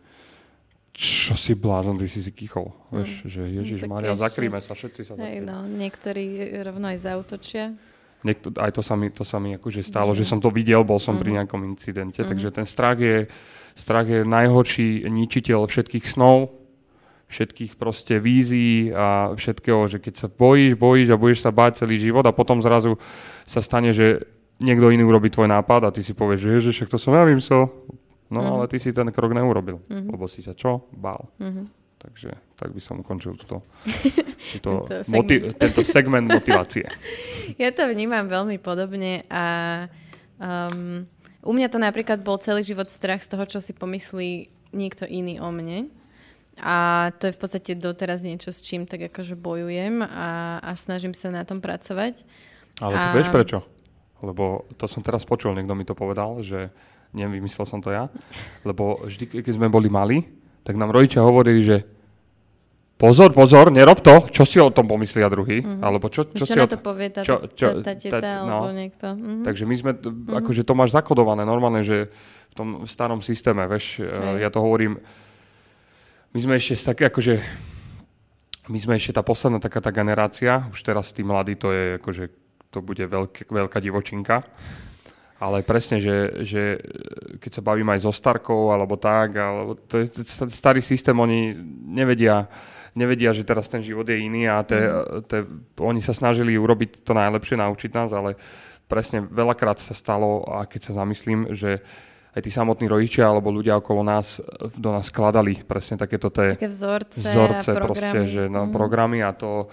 čo si blázon, ty si si kýchol. Mm. Vieš, že Ježiš no, Maria, zakrýme sa, všetci sa zakrýme. no, niektorí rovno aj zautočia. Niekto, aj to sa mi, to sa mi akože stalo, mm. že som to videl, bol som mm. pri mhm. nejakom incidente, mm. takže ten strach je, strach je najhorší ničiteľ všetkých snov, všetkých proste vízií a všetkého, že keď sa bojíš, bojíš a budeš sa báť celý život a potom zrazu sa stane, že niekto iný urobí tvoj nápad a ty si povieš, že ježiš, však to som ja vymyslel. No mm. ale ty si ten krok neurobil, mm. lebo si sa čo? Bál. Mm. Takže tak by som ukončil túto, túto tento, segment. Moti- tento segment motivácie. Ja to vnímam veľmi podobne a um, u mňa to napríklad bol celý život strach z toho, čo si pomyslí niekto iný o mne. A to je v podstate doteraz niečo, s čím tak akože bojujem a, a snažím sa na tom pracovať. Ale a... vieš prečo? Lebo to som teraz počul, niekto mi to povedal, že nevymyslel som to ja. Lebo vždy, keď sme boli mali, tak nám rodičia hovorili, že pozor, pozor, nerob to, čo si o tom pomyslia druhý, mm-hmm. alebo čo, čo si o... to povie tá, čo, čo, tá, tá teta, tá, alebo no. niekto. Mm-hmm. Takže my sme, mm-hmm. akože to máš zakodované normálne, že v tom starom systéme, vieš, okay. ja to hovorím, my sme ešte také, akože, my sme ešte tá posledná taká tá generácia, už teraz tí mladí, to je akože, to bude veľk, veľká divočinka, ale presne, že, že keď sa bavím aj so Starkou alebo tak, alebo to je starý systém, oni nevedia, nevedia, že teraz ten život je iný a te, mm. te, oni sa snažili urobiť to najlepšie, naučiť nás, ale presne veľakrát sa stalo, a keď sa zamyslím, že aj tí samotní rodičia alebo ľudia okolo nás do nás skladali presne takéto te, Také vzorce, vzorce programy. proste, že no, mm. programy a to,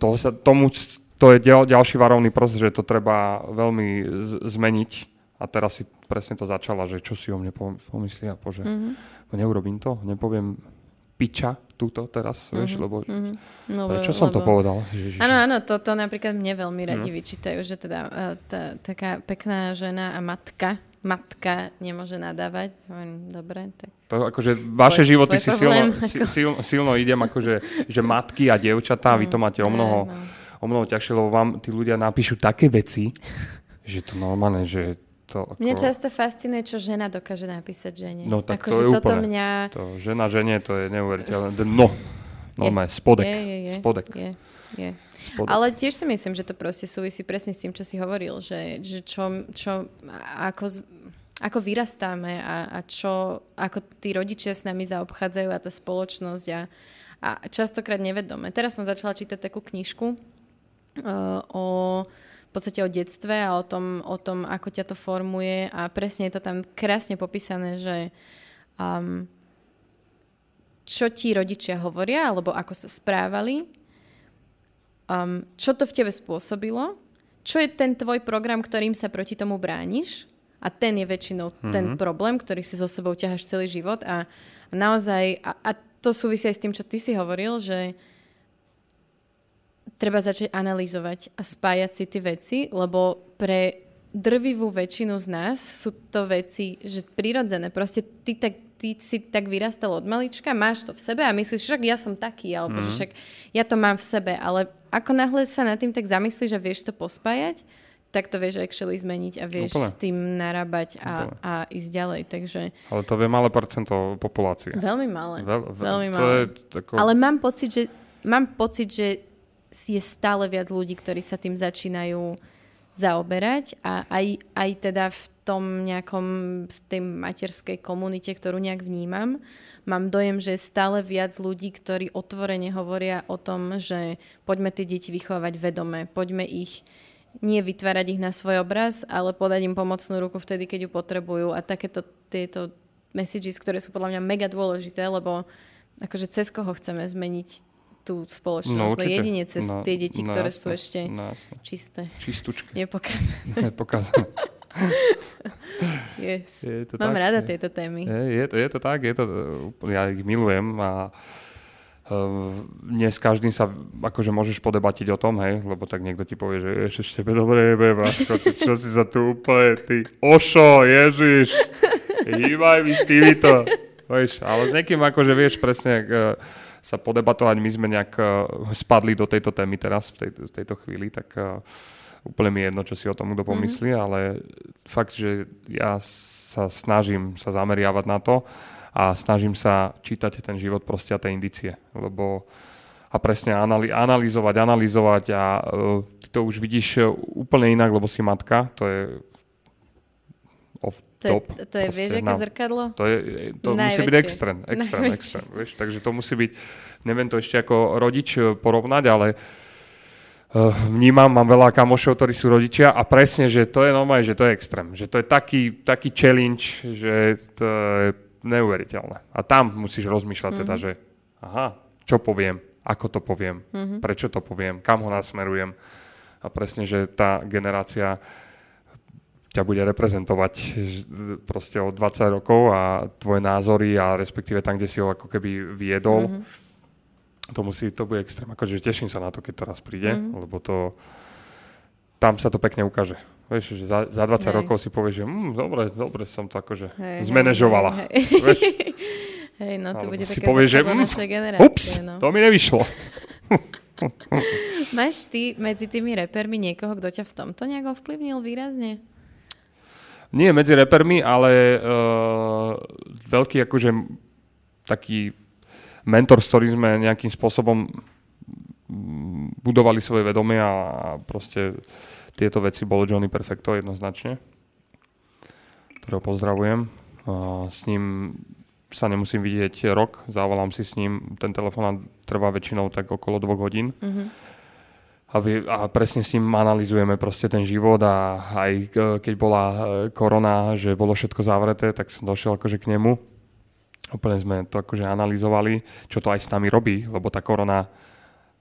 to sa tomu to je ďal, ďalší varovný prst, že to treba veľmi z, zmeniť. A teraz si presne to začala, že čo si o mne pomyslia, bože, mm-hmm. neurobím to, nepoviem piča túto teraz, mm-hmm. vieš, lebo mm-hmm. no, prečo lebo, som to povedal? Áno, áno, to, to napríklad mne veľmi radi mm. vyčítajú, že teda uh, tá, taká pekná žena a matka, matka nemôže nadávať. Dobre, tak... To akože vaše tvoj, životy tvoj si silno, silno, silno idem, akože, že matky a dievčatá, mm, vy to máte o mnoho... No o mnoho ťažšie, lebo vám tí ľudia napíšu také veci, že to normálne, že to ako... Mne často fascinuje, čo žena dokáže napísať žene. No tak ako, to je toto úplne, mňa... to žena žene, to je neuveriteľné. No, normálne, spodek. Je, je, je, spodek. Je, je. Spodek. Ale tiež si myslím, že to proste súvisí presne s tým, čo si hovoril, že, že čo, čo ako, ako vyrastáme a, a čo, ako tí rodičia s nami zaobchádzajú a tá spoločnosť a, a častokrát nevedome. Teraz som začala čítať takú knižku, o v podstate o detstve a o tom, o tom, ako ťa to formuje a presne je to tam krásne popísané, že um, čo ti rodičia hovoria alebo ako sa správali, um, čo to v tebe spôsobilo, čo je ten tvoj program, ktorým sa proti tomu brániš a ten je väčšinou mm-hmm. ten problém, ktorý si so sebou ťaháš celý život a naozaj, a, a to súvisí aj s tým, čo ty si hovoril, že treba začať analyzovať a spájať si tie veci, lebo pre drvivú väčšinu z nás sú to veci, že prirodzené. Proste ty, tak, ty si tak vyrastal od malička, máš to v sebe a myslíš, že ja som taký, alebo mm. že mhm. však ja to mám v sebe. Ale ako náhle sa nad tým tak zamyslíš a vieš to pospájať, tak to vieš actually zmeniť a vieš Úplne. s tým narábať a, a ísť ďalej. Takže... Ale to vie malé percento populácie. Veľmi malé. Veľ, veľ, veľmi malé. Je tako... Ale mám pocit, že, mám pocit, že je stále viac ľudí, ktorí sa tým začínajú zaoberať a aj, aj teda v tom nejakom, v tej materskej komunite, ktorú nejak vnímam, mám dojem, že je stále viac ľudí, ktorí otvorene hovoria o tom, že poďme tie deti vychovávať vedome, poďme ich nie vytvárať ich na svoj obraz, ale podať im pomocnú ruku vtedy, keď ju potrebujú. A takéto tieto messages, ktoré sú podľa mňa mega dôležité, lebo akože cez koho chceme zmeniť tú spoločnosť. No, jedine cez no, tie deti, no, ktoré jasne, sú ešte no, čisté. Čistúčke. Nepokazané. Nepokazané. yes. Je to Mám tak, rada je, tieto témy. Je, je, to, je to tak, je to, ja ich milujem a Uh, nie s každým sa akože môžeš podebatiť o tom, hej, lebo tak niekto ti povie, že ešte tebe dobre jebe, Vaško, ty čo si za tu úplne, ty ošo, ježiš, hýbaj mi s týmito. Vieš, ale s niekým akože vieš presne, uh, sa podebatovať, my sme nejak uh, spadli do tejto témy teraz, v, tej, v tejto chvíli, tak uh, úplne mi jedno, čo si o tom kto pomyslí, mm-hmm. ale fakt, že ja sa snažím sa zameriavať na to, a snažím sa čítať ten život proste a tie indície, lebo a presne anali- analyzovať, analyzovať a uh, ty to už vidíš úplne inak, lebo si matka, to je off to top. Je, to je, vieš, aké zrkadlo? To, je, to musí byť extrém, extrém, Najväčšie. extrém, vieš, takže to musí byť, neviem to ešte ako rodič e, porovnať, ale uh, vnímam, mám veľa kamošov, ktorí sú rodičia a presne, že to je normálne, že to je extrém, že to je taký, taký challenge, že to je neuveriteľné. A tam musíš rozmýšľať mm-hmm. teda, mhm. že aha, čo poviem, ako to poviem, mm-hmm. prečo to poviem, kam ho nasmerujem. A presne, že tá generácia ťa bude reprezentovať proste o 20 rokov a tvoje názory a respektíve tam, kde si ho ako keby viedol, mm-hmm. to musí, to bude extrém. Akože teším sa na to, keď to raz príde, mm-hmm. lebo to, tam sa to pekne ukáže. Vieš, že za, za 20 hej. rokov si povieš, že mm, dobre, dobre som to akože hej, zmanéžovala. Hej, hej. hej no to bude si povieš, že mm, ups, no. to mi nevyšlo. Máš ty medzi tými repermi niekoho, kto ťa v tomto nejak ovplyvnil výrazne? Nie medzi repermi, ale uh, veľký akože taký mentor, s ktorým sme nejakým spôsobom budovali svoje vedomie a proste tieto veci bol Johnny Perfecto jednoznačne, ktorého pozdravujem. S ním sa nemusím vidieť rok, zavolám si s ním, ten telefonát trvá väčšinou tak okolo dvoch hodín. Mm-hmm. A, vy, a presne s ním analizujeme proste ten život a aj keď bola e, korona, že bolo všetko zavreté, tak som došiel akože k nemu. Úplne sme to akože analyzovali, čo to aj s nami robí, lebo tá korona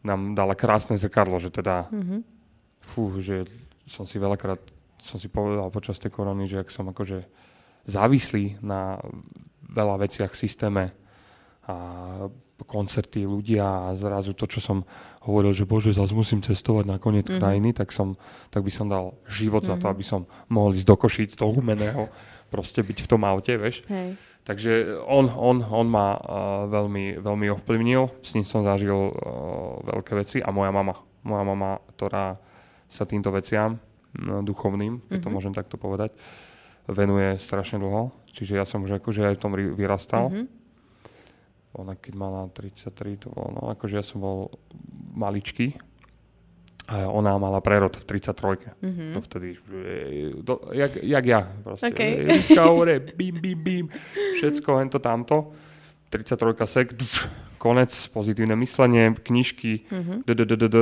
nám dala krásne zrkadlo, že teda mm-hmm. fú, že som si veľakrát som si povedal počas tej korony, že ak som akože závislý na veľa veciach v systéme koncerty, ľudia a zrazu to, čo som hovoril, že bože, zase musím cestovať na koniec mm-hmm. krajiny, tak, som, tak by som dal život mm-hmm. za to, mhm. aby som mohol ísť do Košíc, do Humeného, proste byť v tom aute, vieš. Hej. Takže on, on, on ma uh, veľmi, veľmi ovplyvnil, s ním som zažil uh, veľké veci a moja mama. Moja mama, ktorá sa týmto veciam no, duchovným, keď to mm-hmm. môžem takto povedať, venuje strašne dlho. Čiže ja som už akože aj v tom vyrastal. Mm-hmm. Ona keď mala 33, to bolo, no akože ja som bol maličký. A ona mala prerod v 33. Mm-hmm. To vtedy, do, jak, jak ja proste. Okay. Čaure, bim, bim, bim, všetko, hento, tamto. 33 sek, konec, pozitívne myslenie, knižky, mm-hmm.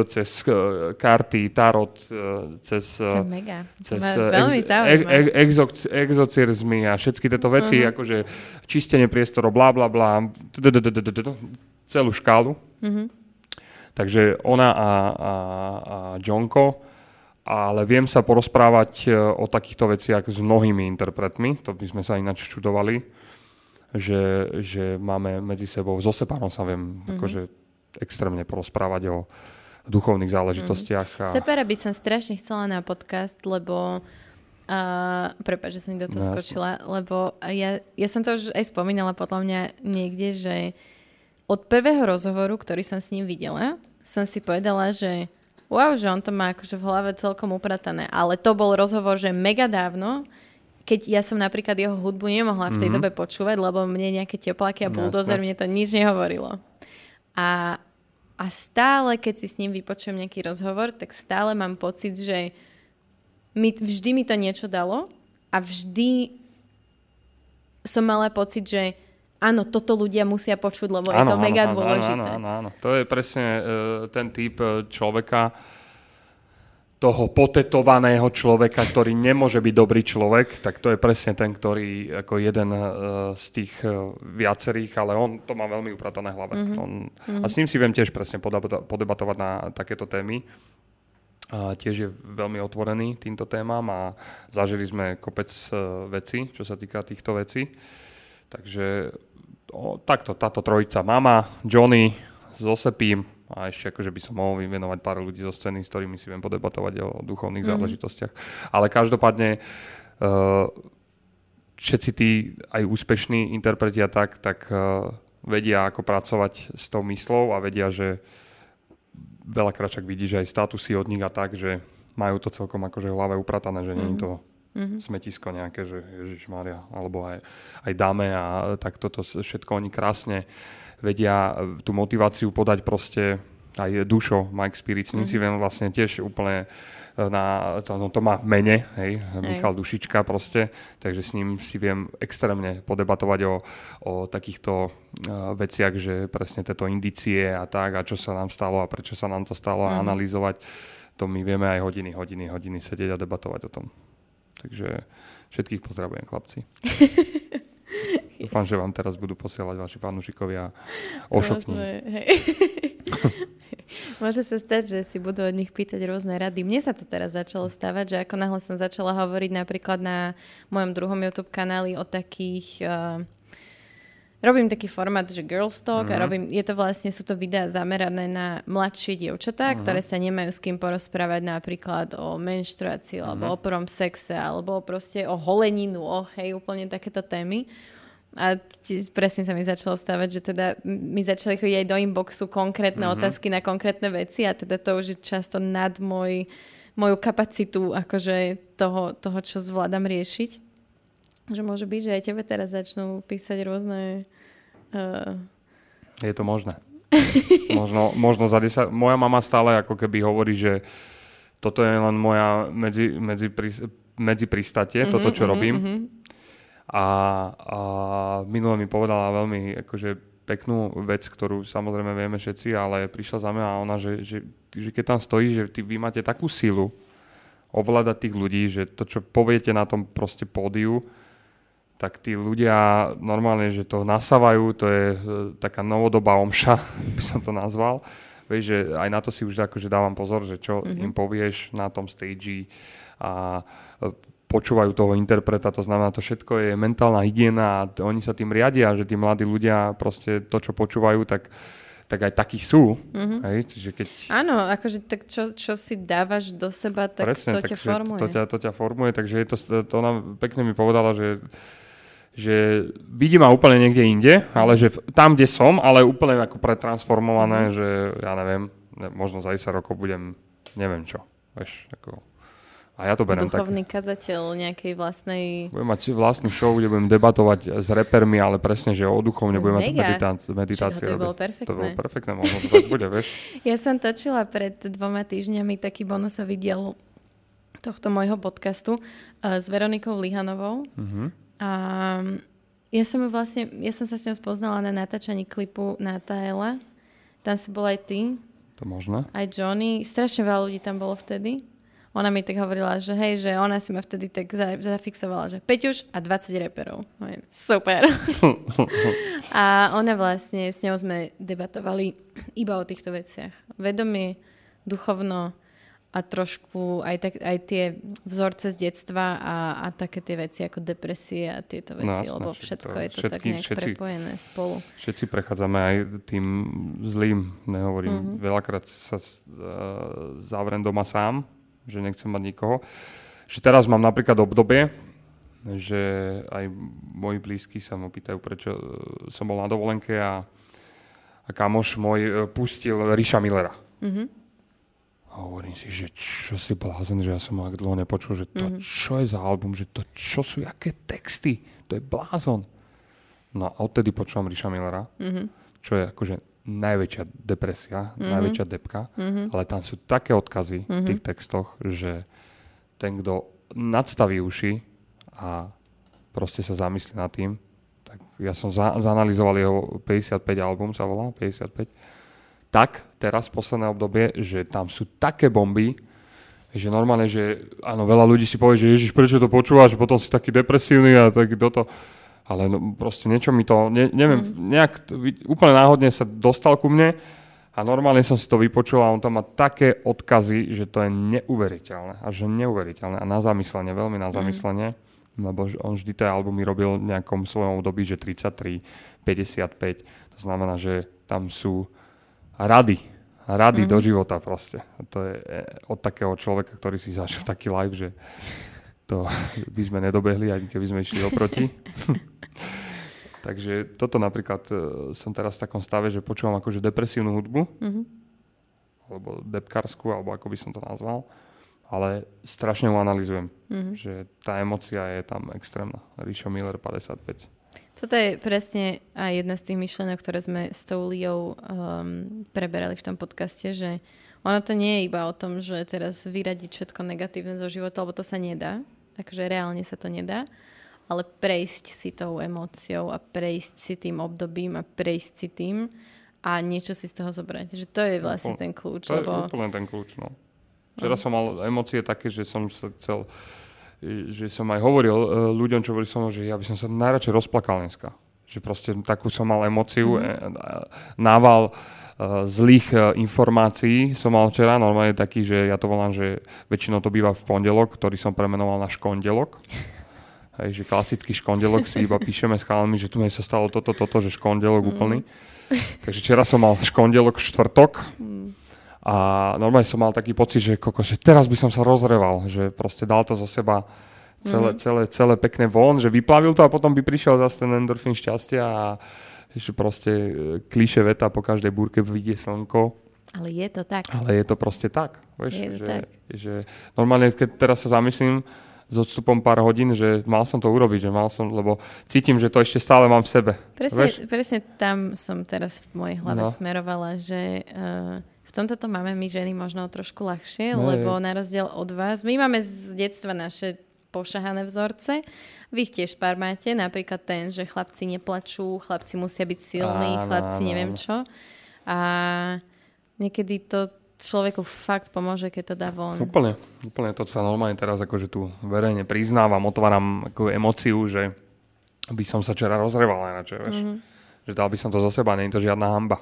cez uh, karty, tarot, uh, cez, uh, cez ex, a všetky tieto veci, uh-huh. akože čistenie priestorov, bla bla bla, celú škálu. Uh-huh. Takže ona a, a, a Johnko, ale viem sa porozprávať o takýchto veciach s mnohými interpretmi, to by sme sa ináč čudovali že, že máme medzi sebou, so Separom sa viem mm-hmm. akože extrémne porozprávať o duchovných záležitostiach. Mm. A... Separa by som strašne chcela na podcast, lebo uh, prepáč, že som do toho no, skočila, lebo ja, ja som to už aj spomínala potom mňa niekde, že od prvého rozhovoru, ktorý som s ním videla, som si povedala, že wow, že on to má akože v hlave celkom upratané. Ale to bol rozhovor, že mega dávno, keď ja som napríklad jeho hudbu nemohla v tej mm-hmm. dobe počúvať, lebo mne nejaké tepláky a bulldozer, mne to nič nehovorilo. A, a stále, keď si s ním vypočujem nejaký rozhovor, tak stále mám pocit, že mi, vždy mi to niečo dalo a vždy som mala pocit, že áno, toto ľudia musia počuť, lebo áno, je to áno, mega áno, dôležité. Áno, áno, áno. To je presne uh, ten typ človeka, toho potetovaného človeka, ktorý nemôže byť dobrý človek, tak to je presne ten, ktorý ako jeden uh, z tých uh, viacerých, ale on to má veľmi upratané hlave. Mm-hmm. On, mm-hmm. A s ním si viem tiež presne podebatovať na takéto témy. A tiež je veľmi otvorený týmto témam a zažili sme kopec uh, veci, čo sa týka týchto vecí. Takže o, takto, táto trojica, mama, Johnny, s Osepím, a ešte akože by som mohol vymenovať pár ľudí zo scény, s ktorými si viem podebatovať o duchovných mm-hmm. záležitostiach. Ale každopádne uh, všetci tí aj úspešní interpreti a tak, tak uh, vedia, ako pracovať s tou myslou a vedia, že veľakrát však vidí, že aj statusy od nich a tak, že majú to celkom akože v hlave upratané, že mm-hmm. nie je to mm-hmm. smetisko nejaké, že Ježiš Maria, alebo aj, aj dáme a tak toto všetko oni krásne uh, vedia tú motiváciu podať proste aj Dušo, Mike Spirit, mm. si viem vlastne tiež úplne e, na, to, no, to má v mene, hej, hej, Michal Dušička proste, takže s ním si viem extrémne podebatovať o, o takýchto uh, veciach, že presne tieto indície a tak, a čo sa nám stalo a prečo sa nám to stalo mm. a mhm. analyzovať, to my vieme aj hodiny, hodiny, hodiny sedieť a debatovať o tom. Takže všetkých pozdravujem, chlapci. Dúfam, že vám teraz budú posielať vaši fanúšikovia ošopní. Môže sa stať, že si budú od nich pýtať rôzne rady. Mne sa to teraz začalo stávať, že ako náhle som začala hovoriť napríklad na mojom druhom YouTube kanáli o takých... Uh, robím taký formát, že Girls Talk mm-hmm. a mhm. robím, je to vlastne, sú to videá zamerané na mladšie dievčatá, mm-hmm. ktoré sa nemajú s kým porozprávať napríklad o menštruácii, mm-hmm. alebo o prvom sexe, alebo proste o holeninu, o hej, úplne takéto témy. A presne sa mi začalo stávať, že teda mi začali chodiť aj do inboxu konkrétne mm-hmm. otázky na konkrétne veci a teda to už je často nad môj, moju kapacitu akože toho, toho, čo zvládam riešiť. Že môže byť, že aj tebe teraz začnú písať rôzne... Uh... Je to možné. možno, možno za 10... Moja mama stále ako keby hovorí, že toto je len moja medzi, medzi, medzi pristatie, mm-hmm, toto, čo mm-hmm, robím. Mm-hmm a, a minule mi povedala veľmi akože peknú vec, ktorú samozrejme vieme všetci, ale prišla za mňa a ona, že, že, že keď tam stojí, že ty, vy máte takú silu ovládať tých ľudí, že to, čo poviete na tom proste pódiu, tak tí ľudia normálne, že to nasávajú, to je e, taká novodobá omša, by som to nazval. Vieš, že aj na to si už akože dávam pozor, že čo mm-hmm. im povieš na tom stage a e, počúvajú toho interpreta, to znamená, to všetko je mentálna hygiena a oni sa tým riadia, že tí mladí ľudia proste to, čo počúvajú, tak tak aj takí sú. Mm-hmm. Hej? Čiže keď... Áno, akože tak čo, čo si dávaš do seba, tak Presne, to ťa formuje. To ťa, to ťa formuje, takže je to, to ona pekne mi povedala, že že vidím ma úplne niekde inde, ale že tam, kde som, ale úplne ako pretransformované, mm-hmm. že ja neviem, možno za 10 rokov budem neviem čo. Vieš, ako a ja to beriem Duchovný tak. kazateľ nejakej vlastnej... Budem mať vlastnú show, kde budem debatovať s repermi, ale presne, že o duchovne budem mať meditá- meditácie. To bolo perfektné. To bolo perfektné, možno to tak bude, vieš. Ja som točila pred dvoma týždňami taký bonusový diel tohto môjho podcastu uh, s Veronikou Lihanovou. Uh-huh. A ja som ju vlastne, ja som sa s ňou spoznala na natáčaní klipu Nataela. Tam si bol aj ty. To možno. Aj Johnny. Strašne veľa ľudí tam bolo vtedy ona mi tak hovorila, že hej, že ona si ma vtedy tak zafixovala, že Peťuš a 20 reperov. Super. a ona vlastne, s ňou sme debatovali iba o týchto veciach. Vedomie, duchovno a trošku aj, tak, aj tie vzorce z detstva a, a také tie veci ako depresie a tieto veci, no, lebo všetko je to všetky, tak nejak všetci, prepojené spolu. Všetci prechádzame aj tým zlým, nehovorím. Mm-hmm. Veľakrát sa uh, zavrem doma sám, že nechcem mať nikoho. Že teraz mám napríklad obdobie, že aj moji blízky sa ma pýtajú, prečo e, som bol na dovolenke a, a kamoš môj e, pustil Ríša Millera. Mm-hmm. A hovorím si, že čo si blázen, že ja som ho dlho nepočul, že to mm-hmm. čo je za album, že to čo sú, aké texty, to je blázon. No a odtedy počúvam Ríša Millera, mm-hmm. čo je akože najväčšia depresia, mm-hmm. najväčšia depka, mm-hmm. ale tam sú také odkazy mm-hmm. v tých mhm. textoch, že ten, kto nadstaví uši a proste sa zamyslí nad tým, tak ja som za, zanalizoval jeho 55 album, sa volá, 55, tak teraz v posledné obdobie, že tam sú také bomby, že normálne, že áno, veľa ľudí si povie, že Ježiš, prečo to počúvaš, potom si taký depresívny a tak toto. Ale no, proste niečo mi to, ne, neviem, mm. nejak úplne náhodne sa dostal ku mne a normálne som si to vypočul a on tam má také odkazy, že to je neuveriteľné. A že neuveriteľné. A na zamyslenie, veľmi na mhm. zamyslenie. Mm. Lebo on vždy tie albumy robil v nejakom svojom období, že 33, 55. To znamená, že tam sú rady rady mm. do života proste. To je e, od takého človeka, ktorý si zažil taký live, že to by sme nedobehli, ani keby sme išli oproti. Takže toto napríklad e, som teraz v takom stave, že počúvam akože depresívnu hudbu, mm-hmm. alebo depkarskú, alebo ako by som to nazval, ale strašne ju analizujem, mm-hmm. že tá emocia je tam extrémna. Rišo Miller 55. Toto je presne aj jedna z tých myšlenok, ktoré sme s tou Liou um, preberali v tom podcaste, že ono to nie je iba o tom, že teraz vyradiť všetko negatívne zo života, lebo to sa nedá. Takže reálne sa to nedá. Ale prejsť si tou emóciou a prejsť si tým obdobím a prejsť si tým a niečo si z toho zobrať. Že to je vlastne ten kľúč. To lebo... je úplne ten kľúč, no. Včera no. som mal emócie také, že som sa chcel že som aj hovoril uh, ľuďom, čo boli so mnou, že ja by som sa najradšej rozplakal dneska. Že proste takú som mal emociu, mm. nával zlých informácií som mal včera, normálne taký, že ja to volám, že väčšinou to býva v pondelok, ktorý som premenoval na škondelok. Hej, že klasický škondelok si iba píšeme s chalami, že tu mi sa stalo toto, toto, že škondelok mm. úplný. Takže včera som mal škondelok štvrtok. Mm a normálne som mal taký pocit, že, koko, že teraz by som sa rozreval, že proste dal to zo seba celé, mm-hmm. celé, celé pekné von, že vyplavil to a potom by prišiel zase ten endorfín šťastia a že proste e, klíše veta po každej búrke vidie slnko. Ale je to tak. Ale je to proste tak. Vieš, je že, tak. že normálne, keď teraz sa zamyslím s odstupom pár hodín, že mal som to urobiť, že mal som, lebo cítim, že to ešte stále mám v sebe. Presne, presne tam som teraz v mojej hlave no. smerovala, že uh, tomto to máme my ženy možno trošku ľahšie, no, lebo je. na rozdiel od vás, my máme z detstva naše pošahané vzorce. Vy tiež pár máte, napríklad ten, že chlapci neplačú, chlapci musia byť silní, áno, chlapci áno, neviem čo. A niekedy to človeku fakt pomôže, keď to dá von. Úplne, úplne to sa normálne teraz akože tu verejne priznávam, otváram akú emociu, že by som sa včera rozreval ináč, vieš. Mm-hmm. Že dal by som to zo seba, nie je to žiadna hamba.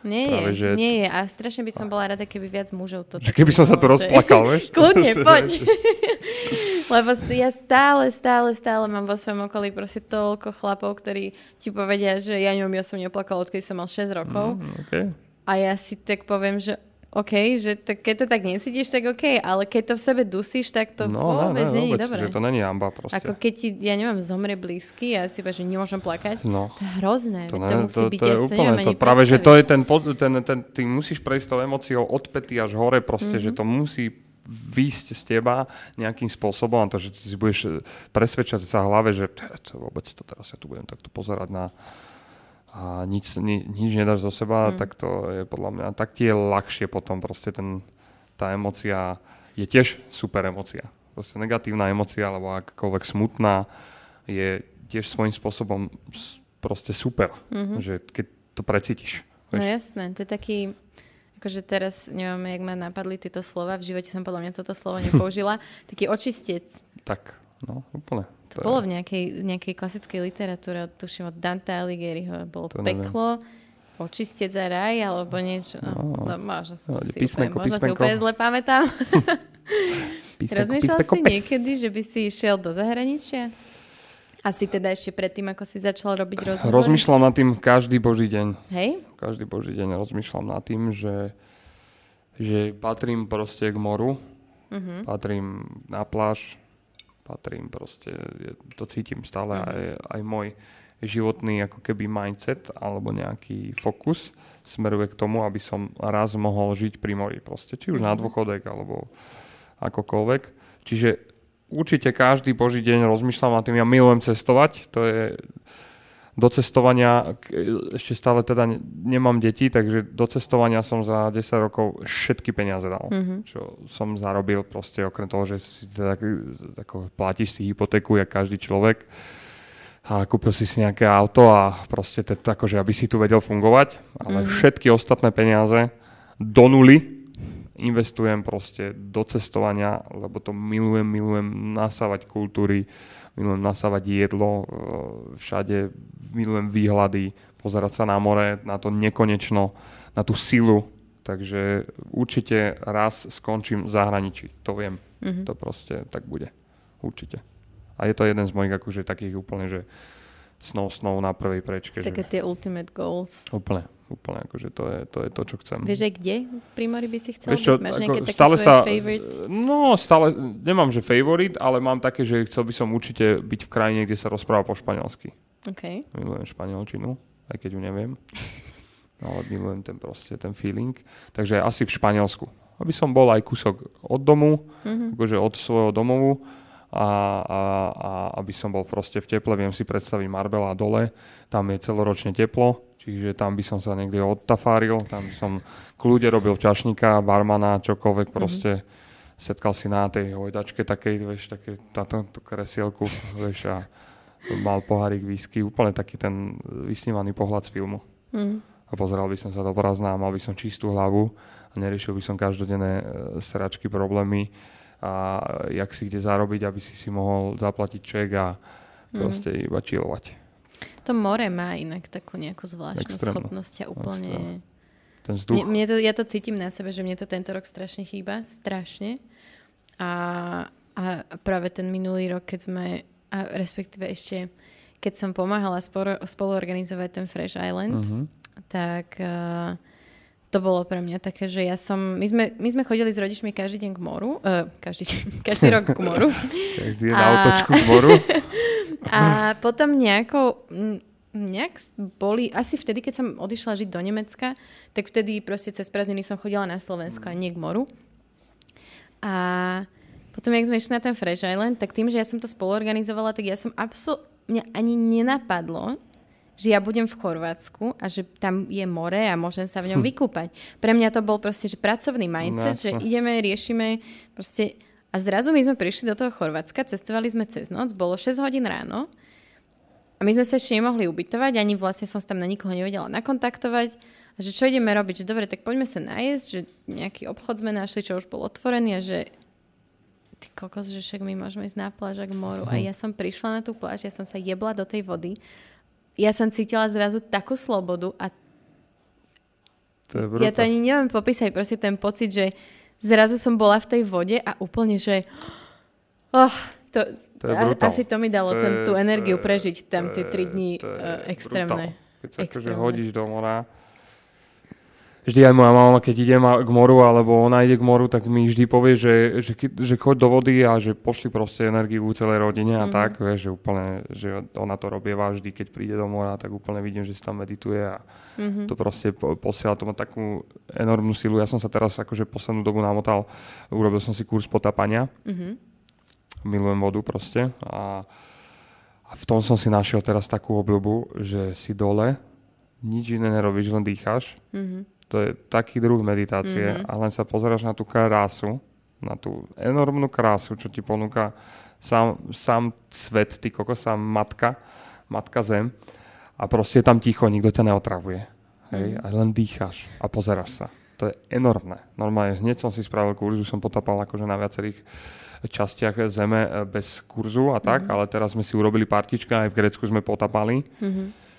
Nie Práve, je, že nie je. A strašne by som bola rada, keby viac mužov to... Že keby som sa tu rozplakal, vieš? Kľudne, poď. Lebo ja stále, stále, stále mám vo svojom okolí proste toľko chlapov, ktorí ti povedia, že ja ňom ja som neplakal, odkedy som mal 6 rokov. Mm, okay. A ja si tak poviem, že OK, že tak, keď to tak necítiš, tak OK, ale keď to v sebe dusíš, tak to no, vôbec nie je dobré. že to není amba proste. Ako keď ti, ja neviem, zomrie blízky a si že nemôžem plakať, no. to je hrozné. To, ne, to musí to, byť, to je ja úplne, to, práve, že to je ten, ten, ten, ty musíš prejsť tou emóciou od pety až hore proste, mm-hmm. že to musí výjsť z teba nejakým spôsobom a to, že ty si budeš presvedčať sa hlave, že to vôbec to teraz ja tu budem takto pozerať na a nič, ni, nič nedáš zo seba, mm. tak to je podľa mňa, tak ti je ľahšie potom proste ten, tá emocia je tiež super emocia. Proste negatívna emocia, alebo akákoľvek smutná je tiež svojím spôsobom proste super, mm-hmm. že keď to precítiš. No jasné, to je taký, akože teraz, neviem, jak ma napadli tieto slova, v živote som podľa mňa toto slovo nepoužila, taký očistec. Tak, no, úplne. To, to bolo v nejakej, nejakej klasickej literatúre, tuším od Dante Alighieriho, bolo to peklo, neviem. očistec za raj, alebo niečo. No, no, no možno, som no, si písmenko, úplne, možno si úplne zle pamätám. písmenko, Rozmýšľal písmenko, si pes. niekedy, že by si išiel do zahraničia? Asi teda ešte predtým, ako si začal robiť rozhovor? Rozmýšľam nad tým každý boží deň. Hej? Každý boží deň rozmýšľam nad tým, že, že patrím proste k moru, uh-huh. patrím na pláž, patrím proste, to cítim stále mm. aj, aj môj životný ako keby mindset alebo nejaký fokus smeruje k tomu, aby som raz mohol žiť pri mori proste, či už na mhm. dôchodek alebo akokoľvek. Čiže určite každý boží deň rozmýšľam nad tým, ja milujem cestovať, to je do cestovania, ešte stále teda nemám deti, takže do cestovania som za 10 rokov všetky peniaze dal, mm-hmm. čo som zarobil proste okrem toho, že si teda, ako, platíš si hypotéku, jak každý človek a kúpil si si nejaké auto a proste to, akože aby si tu vedel fungovať, ale mm-hmm. všetky ostatné peniaze do nuly investujem proste do cestovania, lebo to milujem, milujem nasávať kultúry, milujem nasávať jedlo, e, všade milujem výhľady, pozerať sa na more, na to nekonečno, na tú silu, takže určite raz skončím v zahraničí, to viem, mm-hmm. to proste tak bude, určite. A je to jeden z mojich akože takých úplne, že snov, snov na prvej prečke. Také že... tie ultimate goals. Úplne, úplne, akože to je, to je to, čo chcem. Vieš kde pri mori by si chcel? Vieš čo, Máš ako, také stále sa, favorite? No, stále, nemám, že favorit, ale mám také, že chcel by som určite byť v krajine, kde sa rozpráva po španielsky. Okay. Milujem španielčinu, aj keď ju neviem. ale milujem ten proste, ten feeling. Takže asi v Španielsku. Aby som bol aj kúsok od domu, mm-hmm. akože od svojho domovu a, a, a aby som bol proste v teple, viem si predstaviť Marbella dole, tam je celoročne teplo, čiže tam by som sa niekde odtafáril, tam by som kľude robil čašníka, barmana, čokoľvek mhm. proste. Mm-hmm. Setkal si na tej hojdačke takej, vieš, také, táto kresielku, vieš, a mal pohárik whisky, úplne taký ten vysnívaný pohľad z filmu. Mm. A pozeral by som sa do prázdna, mal by som čistú hlavu a neriešil by som každodenné e, sračky, problémy a jak si kde zarobiť, aby si si mohol zaplatiť ček a mm. proste iba chillovať. To more má inak takú nejakú zvláštnu Extrémno. schopnosť a úplne... Ten vzduch. Mne, mne to, ja to cítim na sebe, že mne to tento rok strašne chýba. Strašne. A, a práve ten minulý rok, keď sme... A respektíve ešte, keď som pomáhala spolu, spolu organizovať ten Fresh Island, uh-huh. tak... Uh, to bolo pre mňa také, že ja som... My sme, my sme chodili s rodičmi každý deň k moru. Uh, každý deň, každý rok k moru. každý deň a... na otočku k moru. a potom nejako... Nejak boli... Asi vtedy, keď som odišla žiť do Nemecka, tak vtedy proste cez prázdniny som chodila na Slovensko a nie k moru. A potom, jak sme išli na ten Fresh Island, tak tým, že ja som to spoluorganizovala, tak ja som absolútne... Mňa ani nenapadlo, že ja budem v Chorvátsku a že tam je more a môžem sa v ňom vykúpať. Pre mňa to bol proste že pracovný mindset, no, že ideme, riešime proste... A zrazu my sme prišli do toho Chorvátska, cestovali sme cez noc, bolo 6 hodín ráno a my sme sa ešte nemohli ubytovať, ani vlastne som sa tam na nikoho nevedela nakontaktovať. A že čo ideme robiť? Že dobre, tak poďme sa najesť, že nejaký obchod sme našli, čo už bol otvorený a že ty kokos, že však my môžeme ísť na pláž a k moru. A hm. ja som prišla na tú pláž, ja som sa jebla do tej vody ja som cítila zrazu takú slobodu a to je ja to ani neviem popísať, proste ten pocit, že zrazu som bola v tej vode a úplne, že oh, to, to je asi to mi dalo to ten, tú energiu je, prežiť tam tie tri dni uh, extrémne. Brutál. Keď sa akože hodíš do mora, vždy aj moja mama, keď idem k moru, alebo ona ide k moru, tak mi vždy povie, že, že, že choď do vody a že pošli proste energiu celej rodine a mm-hmm. tak, vieš, že úplne, že ona to robieva vždy, keď príde do mora, tak úplne vidím, že si tam medituje a mm-hmm. to proste posiela, to má takú enormnú silu. Ja som sa teraz akože poslednú dobu namotal, urobil som si kurz potapania, mm-hmm. milujem vodu proste a, a v tom som si našiel teraz takú obľubu, že si dole, nič iné nerobíš, len dýcháš. Mm-hmm to je taký druh meditácie mm-hmm. a len sa pozeráš na tú krásu, na tú enormnú krásu, čo ti ponúka sám, sám svet, ty koko, sám matka, matka zem a proste je tam ticho, nikto ťa neotravuje. Hej? Mm. A len dýcháš a pozeráš sa. To je enormné. Normálne, hneď som si spravil kurz, už som potapal akože na viacerých častiach zeme eh, bez kurzu a tak, mm. ale teraz sme si urobili partička, aj v Grécku sme potapali. Mm-hmm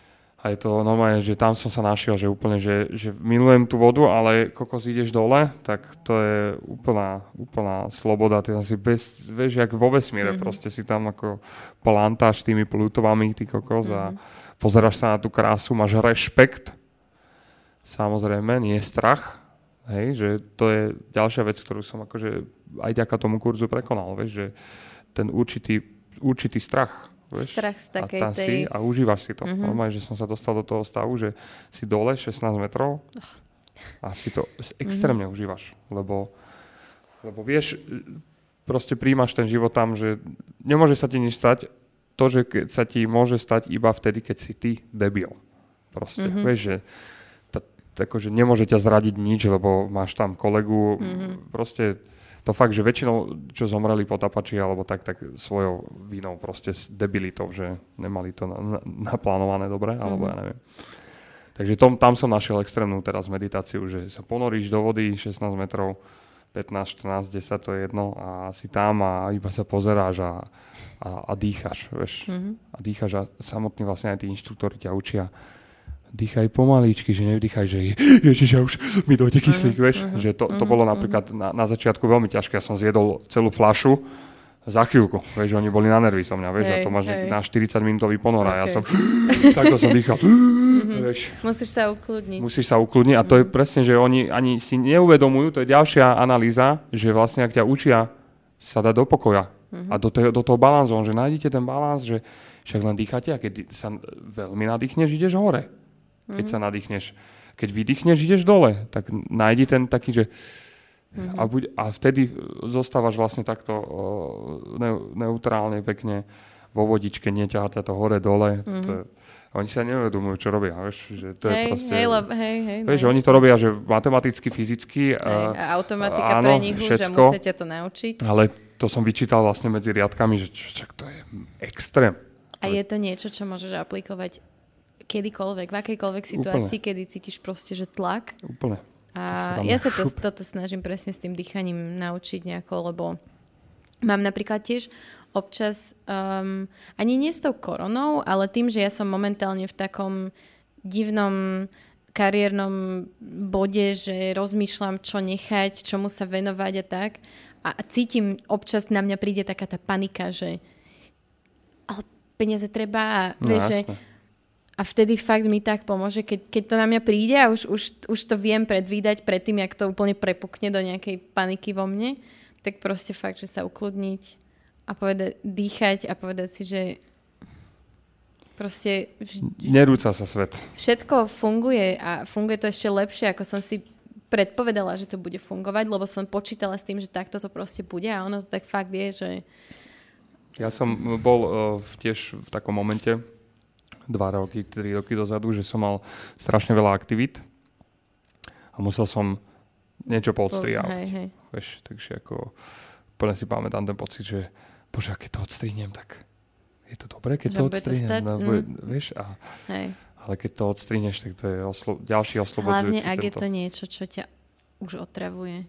a je to normálne, že tam som sa našiel, že úplne, že, že milujem tú vodu, ale kokos ideš dole, tak to je úplná, úplná sloboda. Ty si bez, vieš, jak vo vesmíre, mm-hmm. proste si tam ako plantáš tými plutovami, ty kokos mm-hmm. a mhm. pozeráš sa na tú krásu, máš rešpekt, samozrejme, nie strach, hej, že to je ďalšia vec, ktorú som akože aj ďaká tomu kurzu prekonal, vieš, že ten určitý, určitý strach, Vieš? Strach z takej a tej... si a užívaš si to. Mm-hmm. Normálne, že som sa dostal do toho stavu, že si dole 16 metrov a si to extrémne mm-hmm. užívaš. Lebo, lebo vieš, proste príjmaš ten život tam, že nemôže sa ti nič stať. To, že sa ti môže stať iba vtedy, keď si ty debil. Proste, mm-hmm. vieš, že akože nemôže ťa zradiť nič, lebo máš tam kolegu, mm-hmm. proste to fakt, že väčšinou, čo zomreli potapači alebo tak, tak svojou vínou, proste s debilitou, že nemali to na, na, naplánované dobre, alebo mm-hmm. ja neviem. Takže tom, tam som našiel extrémnu teraz meditáciu, že sa ponoríš do vody 16 metrov 15, 14, 10, to je jedno a si tam a iba sa pozeráš a, a, a dýchaš, vieš. Mm-hmm. A dýchaš a samotný vlastne aj tí inštruktori ťa učia dýchaj pomaličky, že nevdýchaj, že ježiš, ja už mi dojde kyslík, uh-huh, vieš. Uh-huh, že to, to uh-huh, bolo napríklad na, na začiatku veľmi ťažké. Ja som zjedol celú flašu za chvíľku. Vieš, oni boli na nervy so mňa, vieš, hej, a to máš hej. na 40 minútový ponor okay. a ja som takto som dýchal. vieš. Musíš sa ukludniť. Musíš sa ukludniť a to je presne, že oni ani si neuvedomujú, to je ďalšia analýza, že vlastne ak ťa učia sa dať do pokoja a do, te, do toho balansu, že nájdete ten balans, že však len dýchate a keď sa veľmi nadýchneš, ideš hore. Keď mm-hmm. sa nadýchneš. Keď vydýchneš, ideš dole. Tak nájdi ten taký, že Mm-hmm. A, buď, a vtedy zostávaš vlastne takto uh, ne, neutrálne, pekne vo vodičke, neťahať to hore-dole. Mm-hmm. To, oni sa neuvedomujú, čo robia, vieš, že to hej, je proste... Hej, lebo, hej, hej, vieš, že oni to robia, že matematicky, fyzicky... Hej, a automatika áno, pre nich už, že musíte to naučiť. Ale to som vyčítal vlastne medzi riadkami, že čo, čo, to je extrém. A je to niečo, čo môžeš aplikovať kedykoľvek, v akejkoľvek situácii, Úplne. kedy cítiš proste, že tlak. Úplne. A ja sa to, toto snažím presne s tým dýchaním naučiť nejako, lebo mám napríklad tiež občas, um, ani nie s tou koronou, ale tým, že ja som momentálne v takom divnom kariérnom bode, že rozmýšľam, čo nechať, čomu sa venovať a tak. A cítim, občas na mňa príde taká tá panika, že ale peniaze treba, no, vieš, že a vtedy fakt mi tak pomôže, keď, keď to na mňa príde a už, už, už to viem predvídať predtým, jak to úplne prepukne do nejakej paniky vo mne, tak proste fakt, že sa ukludniť a povedať, dýchať a povedať si, že proste... Vž- Nerúca sa svet. Všetko funguje a funguje to ešte lepšie, ako som si predpovedala, že to bude fungovať, lebo som počítala s tým, že takto to proste bude a ono to tak fakt je, že... Ja som bol uh, tiež v takom momente, dva roky, tri roky dozadu, že som mal strašne veľa aktivít a musel som niečo poodstriávať. Vieš, takže ako úplne si pamätám ten pocit, že bože, keď to odstrihnem, tak je to dobré, keď že to odstrihnem. To no, mm. vieš, a, hej. Ale keď to odstrihneš, tak to je oslo- ďalší oslobodzujúci. Hlavne, ak tento... je to niečo, čo ťa už otravuje.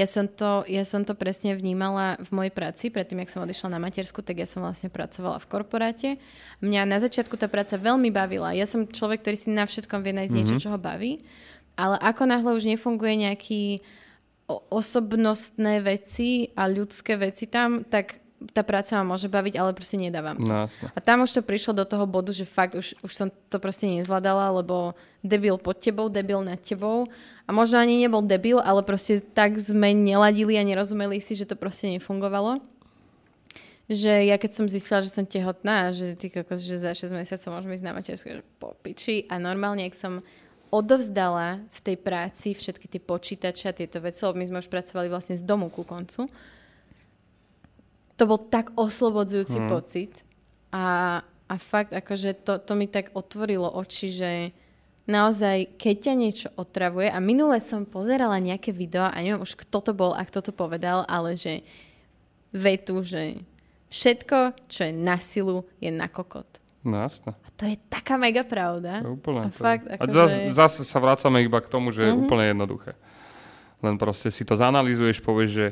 Ja som, to, ja som to presne vnímala v mojej práci, predtým, jak som odišla na matersku, tak ja som vlastne pracovala v korporáte. Mňa na začiatku tá práca veľmi bavila. Ja som človek, ktorý si na všetkom vie nájsť mm-hmm. niečo, čo ho baví. Ale ako náhle už nefunguje nejaký osobnostné veci a ľudské veci tam, tak tá práca ma môže baviť, ale proste nedávam. No, a tam už to prišlo do toho bodu, že fakt už, už som to proste nezvládala, lebo debil pod tebou, debil nad tebou. A možno ani nebol debil, ale proste tak sme neladili a nerozumeli si, že to proste nefungovalo. Že ja keď som zistila, že som tehotná, že ty kokos, že za 6 mesiacov môžem ísť na matersku, že po piči. A normálne, ak som odovzdala v tej práci všetky tie počítače a tieto veci, lebo my sme už pracovali vlastne z domu ku koncu, to bol tak oslobodzujúci hmm. pocit a, a fakt akože to, to mi tak otvorilo oči, že naozaj, keď ťa niečo otravuje a minule som pozerala nejaké video a neviem už kto to bol a kto to povedal, ale že vetu, že všetko, čo je na silu, je na kokot. No jasne. A to je taká mega pravda. Úplne. A, fakt, a akože... zase, zase sa vracame iba k tomu, že mm-hmm. je mhm. úplne jednoduché. Len proste si to zanalizuješ, povieš, že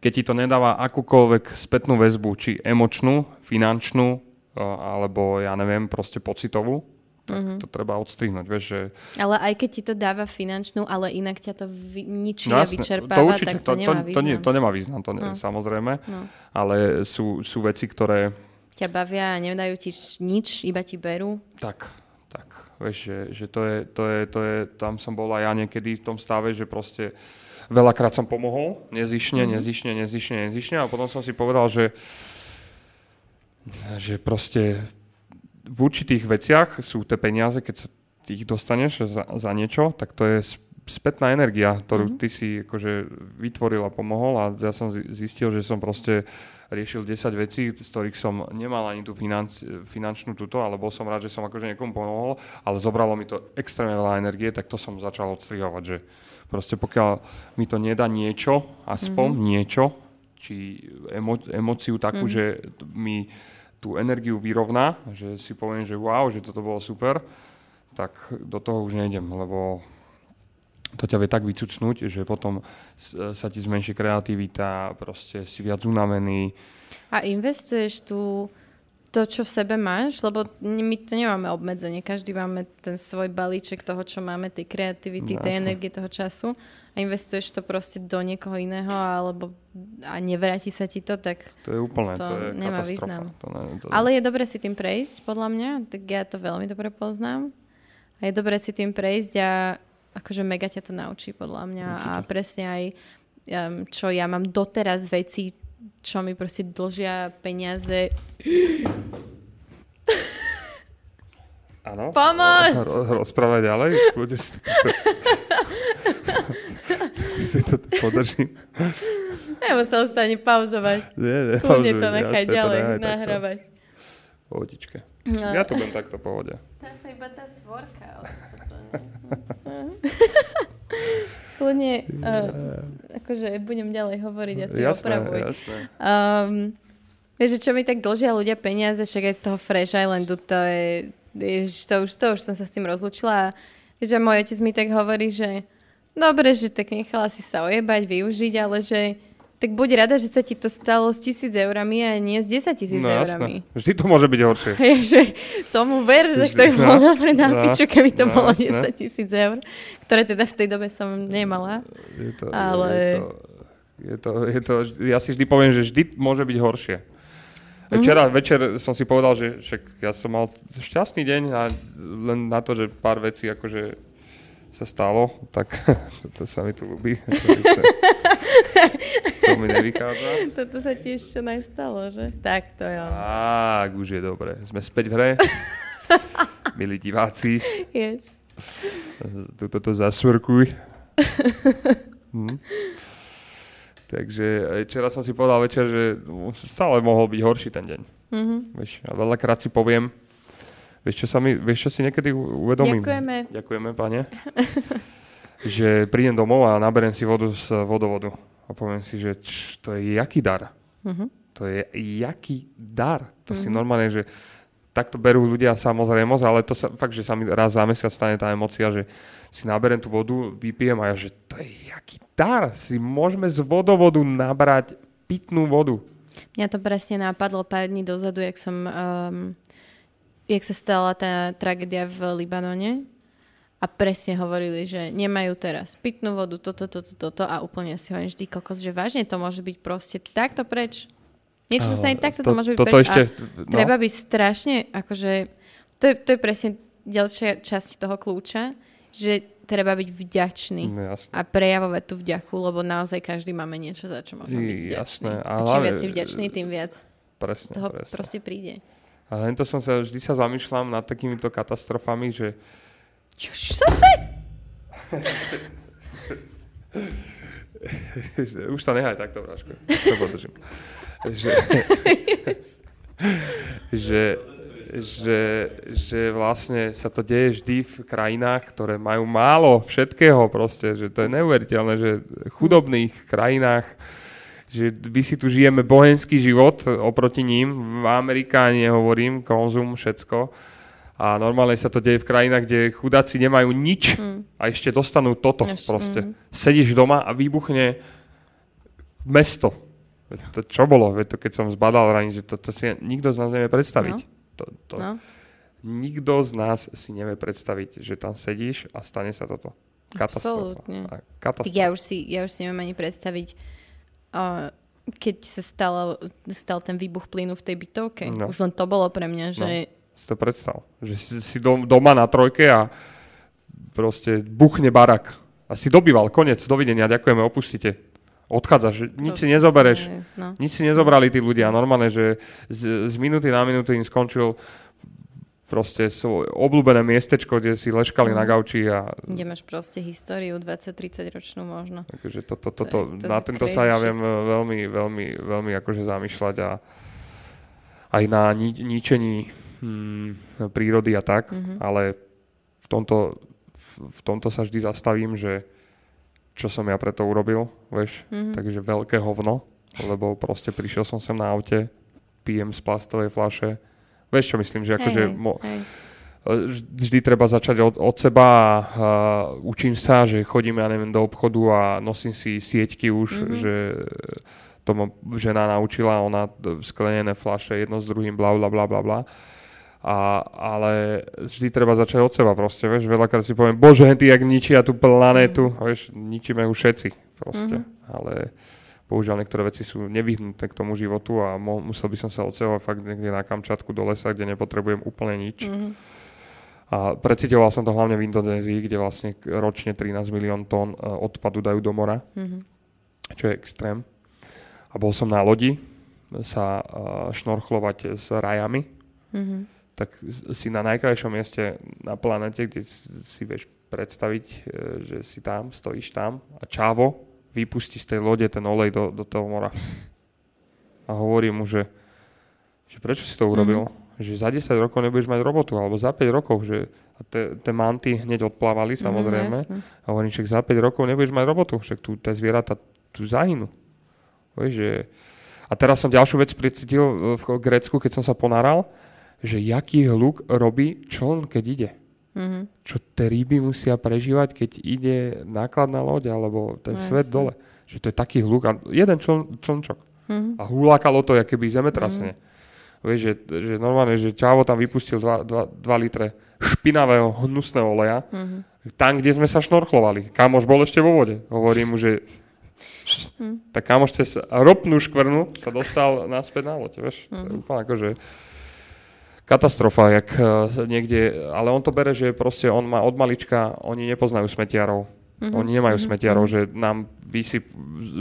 keď ti to nedáva akúkoľvek spätnú väzbu, či emočnú, finančnú, alebo ja neviem, proste pocitovú, tak mm-hmm. to treba odstrihnúť, vieš, že... Ale aj keď ti to dáva finančnú, ale inak ťa to vy, ničí no, a vyčerpáva, to určite, tak to, to nemá to, význam. To, nie, to nemá význam, to nie, no. samozrejme, no. ale sú, sú veci, ktoré... Ťa bavia a nedajú ti nič, iba ti berú. Tak, tak, vieš, že, že to, je, to, je, to je, tam som bol aj ja niekedy v tom stave, že proste veľakrát som pomohol, nezišne, mm. nezišne, nezišne, nezišne a potom som si povedal, že, že proste v určitých veciach sú tie peniaze, keď sa ich dostaneš za, za niečo, tak to je spätná energia, ktorú mm ty si akože vytvoril a pomohol a ja som zistil, že som proste riešil 10 vecí, z ktorých som nemal ani tú financ, finančnú túto, ale bol som rád, že som akože niekomu pomohol, ale zobralo mi to extrémne veľa energie, tak to som začal odstrihovať, že Proste pokiaľ mi to nedá niečo, aspoň mm-hmm. niečo, či emo, emóciu takú, mm-hmm. že mi tú energiu vyrovná, že si poviem, že wow, že toto bolo super, tak do toho už nejdem, lebo to ťa vie tak vycucnúť, že potom sa ti zmenší kreativita, proste si viac unavený. A investuješ tu to, čo v sebe máš, lebo my to nemáme obmedzenie. Každý máme ten svoj balíček toho, čo máme, tej kreativity, no, tej energie, toho času a investuješ to proste do niekoho iného alebo a nevráti sa ti to, tak to je úplne, to, to je nemá význam. To ne, to... Ale je dobre si tým prejsť, podľa mňa, tak ja to veľmi dobre poznám. A je dobre si tým prejsť a akože mega ťa to naučí, podľa mňa. Určite. A presne aj um, čo ja mám doteraz veci, čo mi proste dlžia peniaze. Áno. Pomoc! Ro- rozprávaj ďalej. Si to, podržím. Nemusel sa ani pauzovať. Nie, nie, Kľudne to nechaj ďalej to nahrávať. Pohodičke. No. Ja to budem takto pohode. Tá sa iba tá svorka. Kľudne, uh, akože budem ďalej hovoriť a ty jasné, opravuj. Jasné. Um, vieš, čo mi tak dlžia ľudia peniaze, však aj z toho Fresh Islandu, to je, vieš, to už, to už som sa s tým rozlučila a vieš, a môj otec mi tak hovorí, že dobre, že tak nechala si sa ojebať, využiť, ale že tak buď rada, že sa ti to stalo s tisíc eurami a nie s 10 tisíc no, eurami. Jasné. Vždy to môže byť horšie. že tomu ver, že to by bolo no, dobre na no, piču, keby to no, bolo jasné. 10 tisíc eur, ktoré teda v tej dobe som nemala. Je to, ale... je, to, je, to, je to, ja si vždy poviem, že vždy môže byť horšie. Mm-hmm. Včera večer som si povedal, že však ja som mal šťastný deň a len na to, že pár vecí akože sa stalo, tak to, to sa mi tu ľúbi. to mi nevychádza. Toto sa ti ešte nestalo, že? Tak to je. Tak, už je dobre. Sme späť v hre. Milí diváci. Yes. Tuto to zasvrkuj. hm. Takže včera som si povedal večer, že stále mohol byť horší ten deň. Mm-hmm. Vieš, a veľakrát si poviem, Vieš, čo, sa mi, vieš, čo si niekedy uvedomím? Ďakujeme. Ďakujeme, pane. že prídem domov a naberem si vodu z vodovodu. A poviem si, že č, to je jaký dar. Uh-huh. To je jaký dar. To uh-huh. si mhm. normálne, že takto berú ľudia samozrejme, ale to sa, fakt, že sa mi raz za mesiac stane tá emocia, že si naberem tú vodu, vypijem a ja, že to je jaký dar. Si môžeme z vodovodu nabrať pitnú vodu. Mňa to presne napadlo pár dní dozadu, jak som um, jak sa stala tá tragédia v Libanone a presne hovorili, že nemajú teraz pitnú vodu, toto, toto, toto a úplne si hovorím vždy kokos, že vážne to môže byť proste takto preč. Niečo sa stane takto, to, to môže byť preč ešte, no. treba byť strašne, akože to je, to je presne ďalšia časť toho kľúča, že treba byť vďačný no, a prejavovať tú vďaku, lebo naozaj každý máme niečo, za čo môžeme byť vďačný. Jasné, a, a čím viac si vďačný, tým viac presne, toho presne. proste príde. A len to som sa, vždy sa zamýšľam nad takýmito katastrofami, že... Čož zase? Už to nehaj takto, Vražko. To podržím. že, že, že, že vlastne sa to deje vždy v krajinách, ktoré majú málo všetkého proste, že to je neuveriteľné, že v chudobných krajinách že my si tu žijeme bohenský život oproti ním. V Amerikáne hovorím, konzum, všetko. A normálne sa to deje v krajinách, kde chudáci nemajú nič mm. a ešte dostanú toto Až, proste. Mm. Sedíš doma a vybuchne mesto. To čo bolo? To, keď som zbadal ráni, že to, to si nikto z nás nevie predstaviť. No. To, to, no. Nikto z nás si nevie predstaviť, že tam sedíš a stane sa toto. Katastrofa. Absolutne. Katastrofa. Ja už si, ja už si neviem ani predstaviť, keď sa stalo, stal ten výbuch plynu v tej bytovke. No. Už len to bolo pre mňa, že... No. Si to predstav, že si, si doma na trojke a proste buchne barak. A si dobýval, koniec, dovidenia, ďakujeme, opustite. Odchádzaš, nič si nezobereš. No. Nič si nezobrali tí ľudia. Normálne, že z, z minúty na minútu im skončil proste svoje obľúbené miestečko, kde si leškali mm. na gauči a... Kde máš proste históriu 20-30 ročnú možno. Takže to, to, to, to, to, na tento sa ja viem veľmi, veľmi, veľmi akože zamýšľať a aj na ni- ničení hmm, prírody a tak, mm-hmm. ale v tomto, v, v tomto sa vždy zastavím, že čo som ja preto urobil, vieš, mm-hmm. takže veľké hovno, lebo proste prišiel som sem na aute, pijem z plastovej flaše, Vieš, čo myslím, že akože... Mo- vždy treba začať od, od seba a uh, učím sa, že chodím, ja neviem, do obchodu a nosím si sieťky už, mm-hmm. že to ma žena naučila, ona sklenené flaše jedno s druhým, bla bla bla bla bla. A, ale vždy treba začať od seba proste, vieš, veľakrát si poviem, bože, ty jak ničia tú planétu, mm. vieš, ničíme ju všetci proste, mm. ale bohužiaľ niektoré veci sú nevyhnuté k tomu životu a mo- musel by som sa odsťahovať fakt niekde na Kamčatku do lesa, kde nepotrebujem úplne nič. Mm. A precitoval som to hlavne v Indonézii, kde vlastne ročne 13 milión tón e, odpadu dajú do mora, mm. čo je extrém. A bol som na lodi sa uh, šnorchlovať s rajami. Mm-hmm tak si na najkrajšom mieste na planete, kde si vieš predstaviť, e, že si tam, stojíš tam a čávo vypustí z tej lode ten olej do, do toho mora. A hovorí mu, že, že prečo si to urobil? Mm-hmm. Že za 10 rokov nebudeš mať robotu, alebo za 5 rokov, že a tie manty hneď odplávali mhm, samozrejme. Mm, a hovorím, že za 5 rokov nebudeš mať robotu, však tu tie zvieratá tu zahynú. Vieš, že... A teraz som ďalšiu vec pricítil v Grécku, keď som sa ponáral, že jaký hluk robí čln, keď ide. Mm-hmm. Čo tie ryby musia prežívať, keď ide nákladná loď alebo ten no, svet jasne. dole. Že to je taký hluk. A jeden čln, člnčok. Mm-hmm. A húlakalo to, keby zemetrasne. Mm-hmm. Vieš, že, že normálne, že Čavo tam vypustil 2 litre špinavého, hnusného oleja. Mm-hmm. Tam, kde sme sa šnorchlovali. Kamoš bol ešte vo vode. Hovorím mu, že mm. tak kamoš cez ropnú škvrnu sa dostal naspäť na loď. Vieš? Mm-hmm. Mhm. úplne akože katastrofa, jak uh, niekde, ale on to bere, že proste on má od malička, oni nepoznajú smetiarov. Mm-hmm. Oni nemajú mm-hmm. smetiarov, že nám vysyp,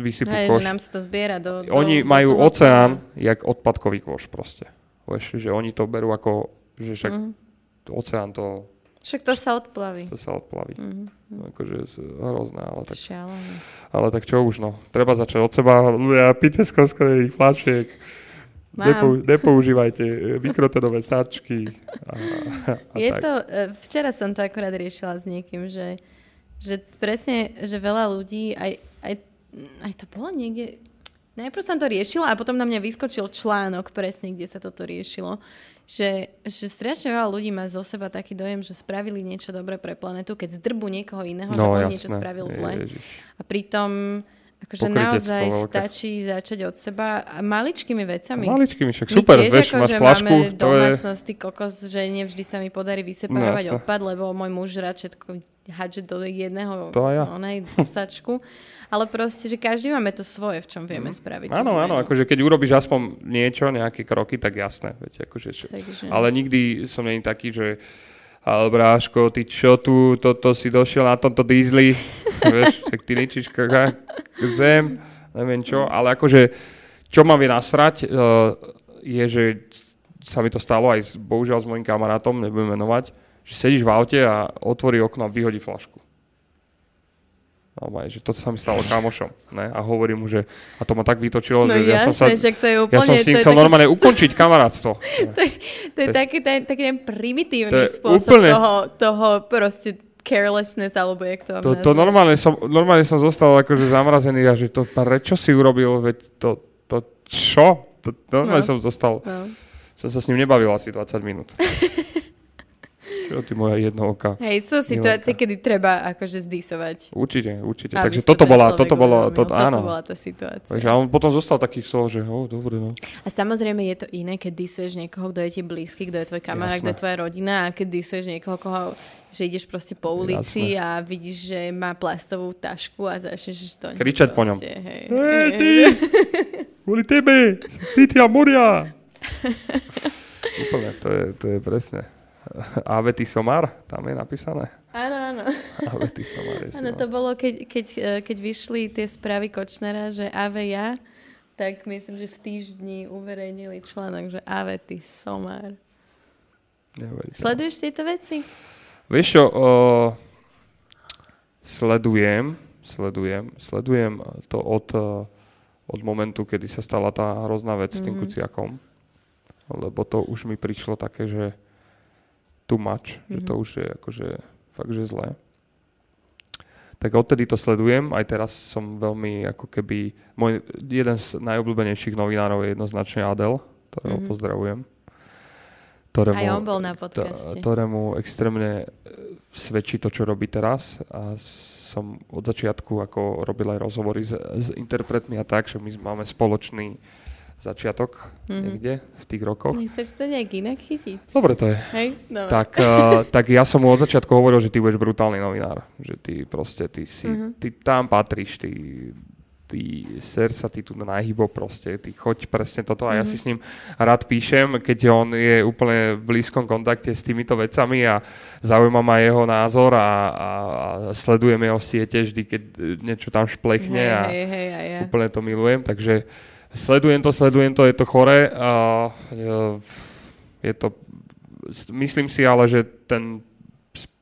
vysypú Hej, koš. že nám sa to zbiera do, Oni do, majú do oceán, jak odpadkový koš proste. Vieš, že oni to berú ako, že však mm-hmm. oceán to... Však to sa odplaví. To sa odplaví. Mm-hmm. Akože hrozné, ale tak... Šialené. Ale tak čo už, no. Treba začať od seba. Ľudia, píte z flašiek. Nepou, nepoužívajte e, mikrotonové sáčky. A, a je tak. to, e, včera som to akorát riešila s niekým, že, že presne, že veľa ľudí, aj, aj, aj to bolo niekde, najprv som to riešila a potom na mňa vyskočil článok presne, kde sa toto riešilo. Že, že strašne veľa ľudí má zo seba taký dojem, že spravili niečo dobré pre planetu, keď zdrbu niekoho iného, no, že on niečo spravil zle. A pritom Akože naozaj stačí začať od seba maličkými vecami. Maličkými, však super, tiež, vieš, ako, máš flašku. Máme domácnosti je... kokos, že nevždy sa mi podarí vyseparovať no, odpad, lebo môj muž rád všetko hádže do jedného to ja. onej dosačku. Ale proste, že každý máme to svoje, v čom vieme mhm. spraviť. Áno, áno, akože keď urobíš aspoň niečo, nejaké kroky, tak jasné. Viete, akože, čo... Takže... Ale nikdy som není taký, že ale bráško, ty čo tu, toto si došiel na tomto dízli, vieš, tak ty ničíš zem, neviem čo, ale akože, čo ma vie nasrať, uh, je, že sa mi to stalo aj s, bohužiaľ s mojim kamarátom, nebudem menovať, že sedíš v aute a otvorí okno a vyhodí flašku. Normálne, že toto sa mi stalo kamošom. Ne? A hovorím mu, že a to ma tak vytočilo, no že jasné, ja som sa... to je úplne, ja som si chcel taký... normálne ukončiť kamarátstvo. to, je, to je taký ten, taký ten primitívny to spôsob úplne... toho, toho proste carelessness, alebo jak to to, to normálne, som, normálne som zostal akože zamrazený a že to prečo si urobil, veď to, to čo? To, normálne no. som zostal, no. som sa s ním nebavil asi 20 minút. Čo ty moja jednooka. Hej, sú situácie, kedy treba akože zdisovať. Určite, určite. Aby Takže toto bola, toto bolo, to, áno. Toto bola tá situácia. Takže a on potom zostal taký slov, že oh, dobre, no. A samozrejme je to iné, keď disuješ niekoho, kto je ti blízky, kto je tvoj kamarát, kto je tvoja rodina a keď disuješ niekoho, koho že ideš proste po ulici Jasne. a vidíš, že má plastovú tašku a začneš to... Kričať po ňom. Hej, hey, ty! Kvôli tebe! Ty, ty a moria! Úplne, to je, to je presne. Avety Somar, tam je napísané. Áno, áno. Avety Somar je Áno, to bolo, keď, keď, eh, keď vyšli tie správy Kočnera, že Ave ja, tak myslím, že v týždni uverejnili článok, že Avety Somar. Sleduješ tieto veci? Vieš čo, o, sledujem, sledujem, sledujem to od, od momentu, kedy sa stala tá hrozná vec mm-hmm. s tým mhm. Kuciakom. Lebo to už mi prišlo také, že too much, mm-hmm. že to mhm. už je akože fakt, že zlé. Tak odtedy to sledujem, aj teraz som veľmi ako keby, môj jeden z najobľúbenejších novinárov je jednoznačne Adel, ktorého mm-hmm. pozdravujem. To ktorému, Aj on bol na podcaste. ktorému extrémne e, svedčí to, čo robí teraz a som od začiatku ako robil aj rozhovory s, s interpretmi a tak, že my máme spoločný začiatok mm-hmm. niekde v tých rokoch. Nechceš to nejak inak chytiť? Dobre to je. Hej? Dobre. Tak, uh, tak ja som mu od začiatku hovoril, že ty budeš brutálny novinár. Že ty proste, ty si, mm-hmm. ty tam patríš, ty, ty ser sa ty tu nahybo proste, ty choď presne toto a mm-hmm. ja si mhm. s ním rád píšem, keď on je úplne v blízkom kontakte s týmito vecami a zaujíma ma jeho názor a, a, a sledujem jeho siete vždy, keď niečo tam šplechne hej, a hej, hej, hej. úplne to milujem, takže Sledujem to, sledujem to, je to chore a je to, myslím si ale, že ten,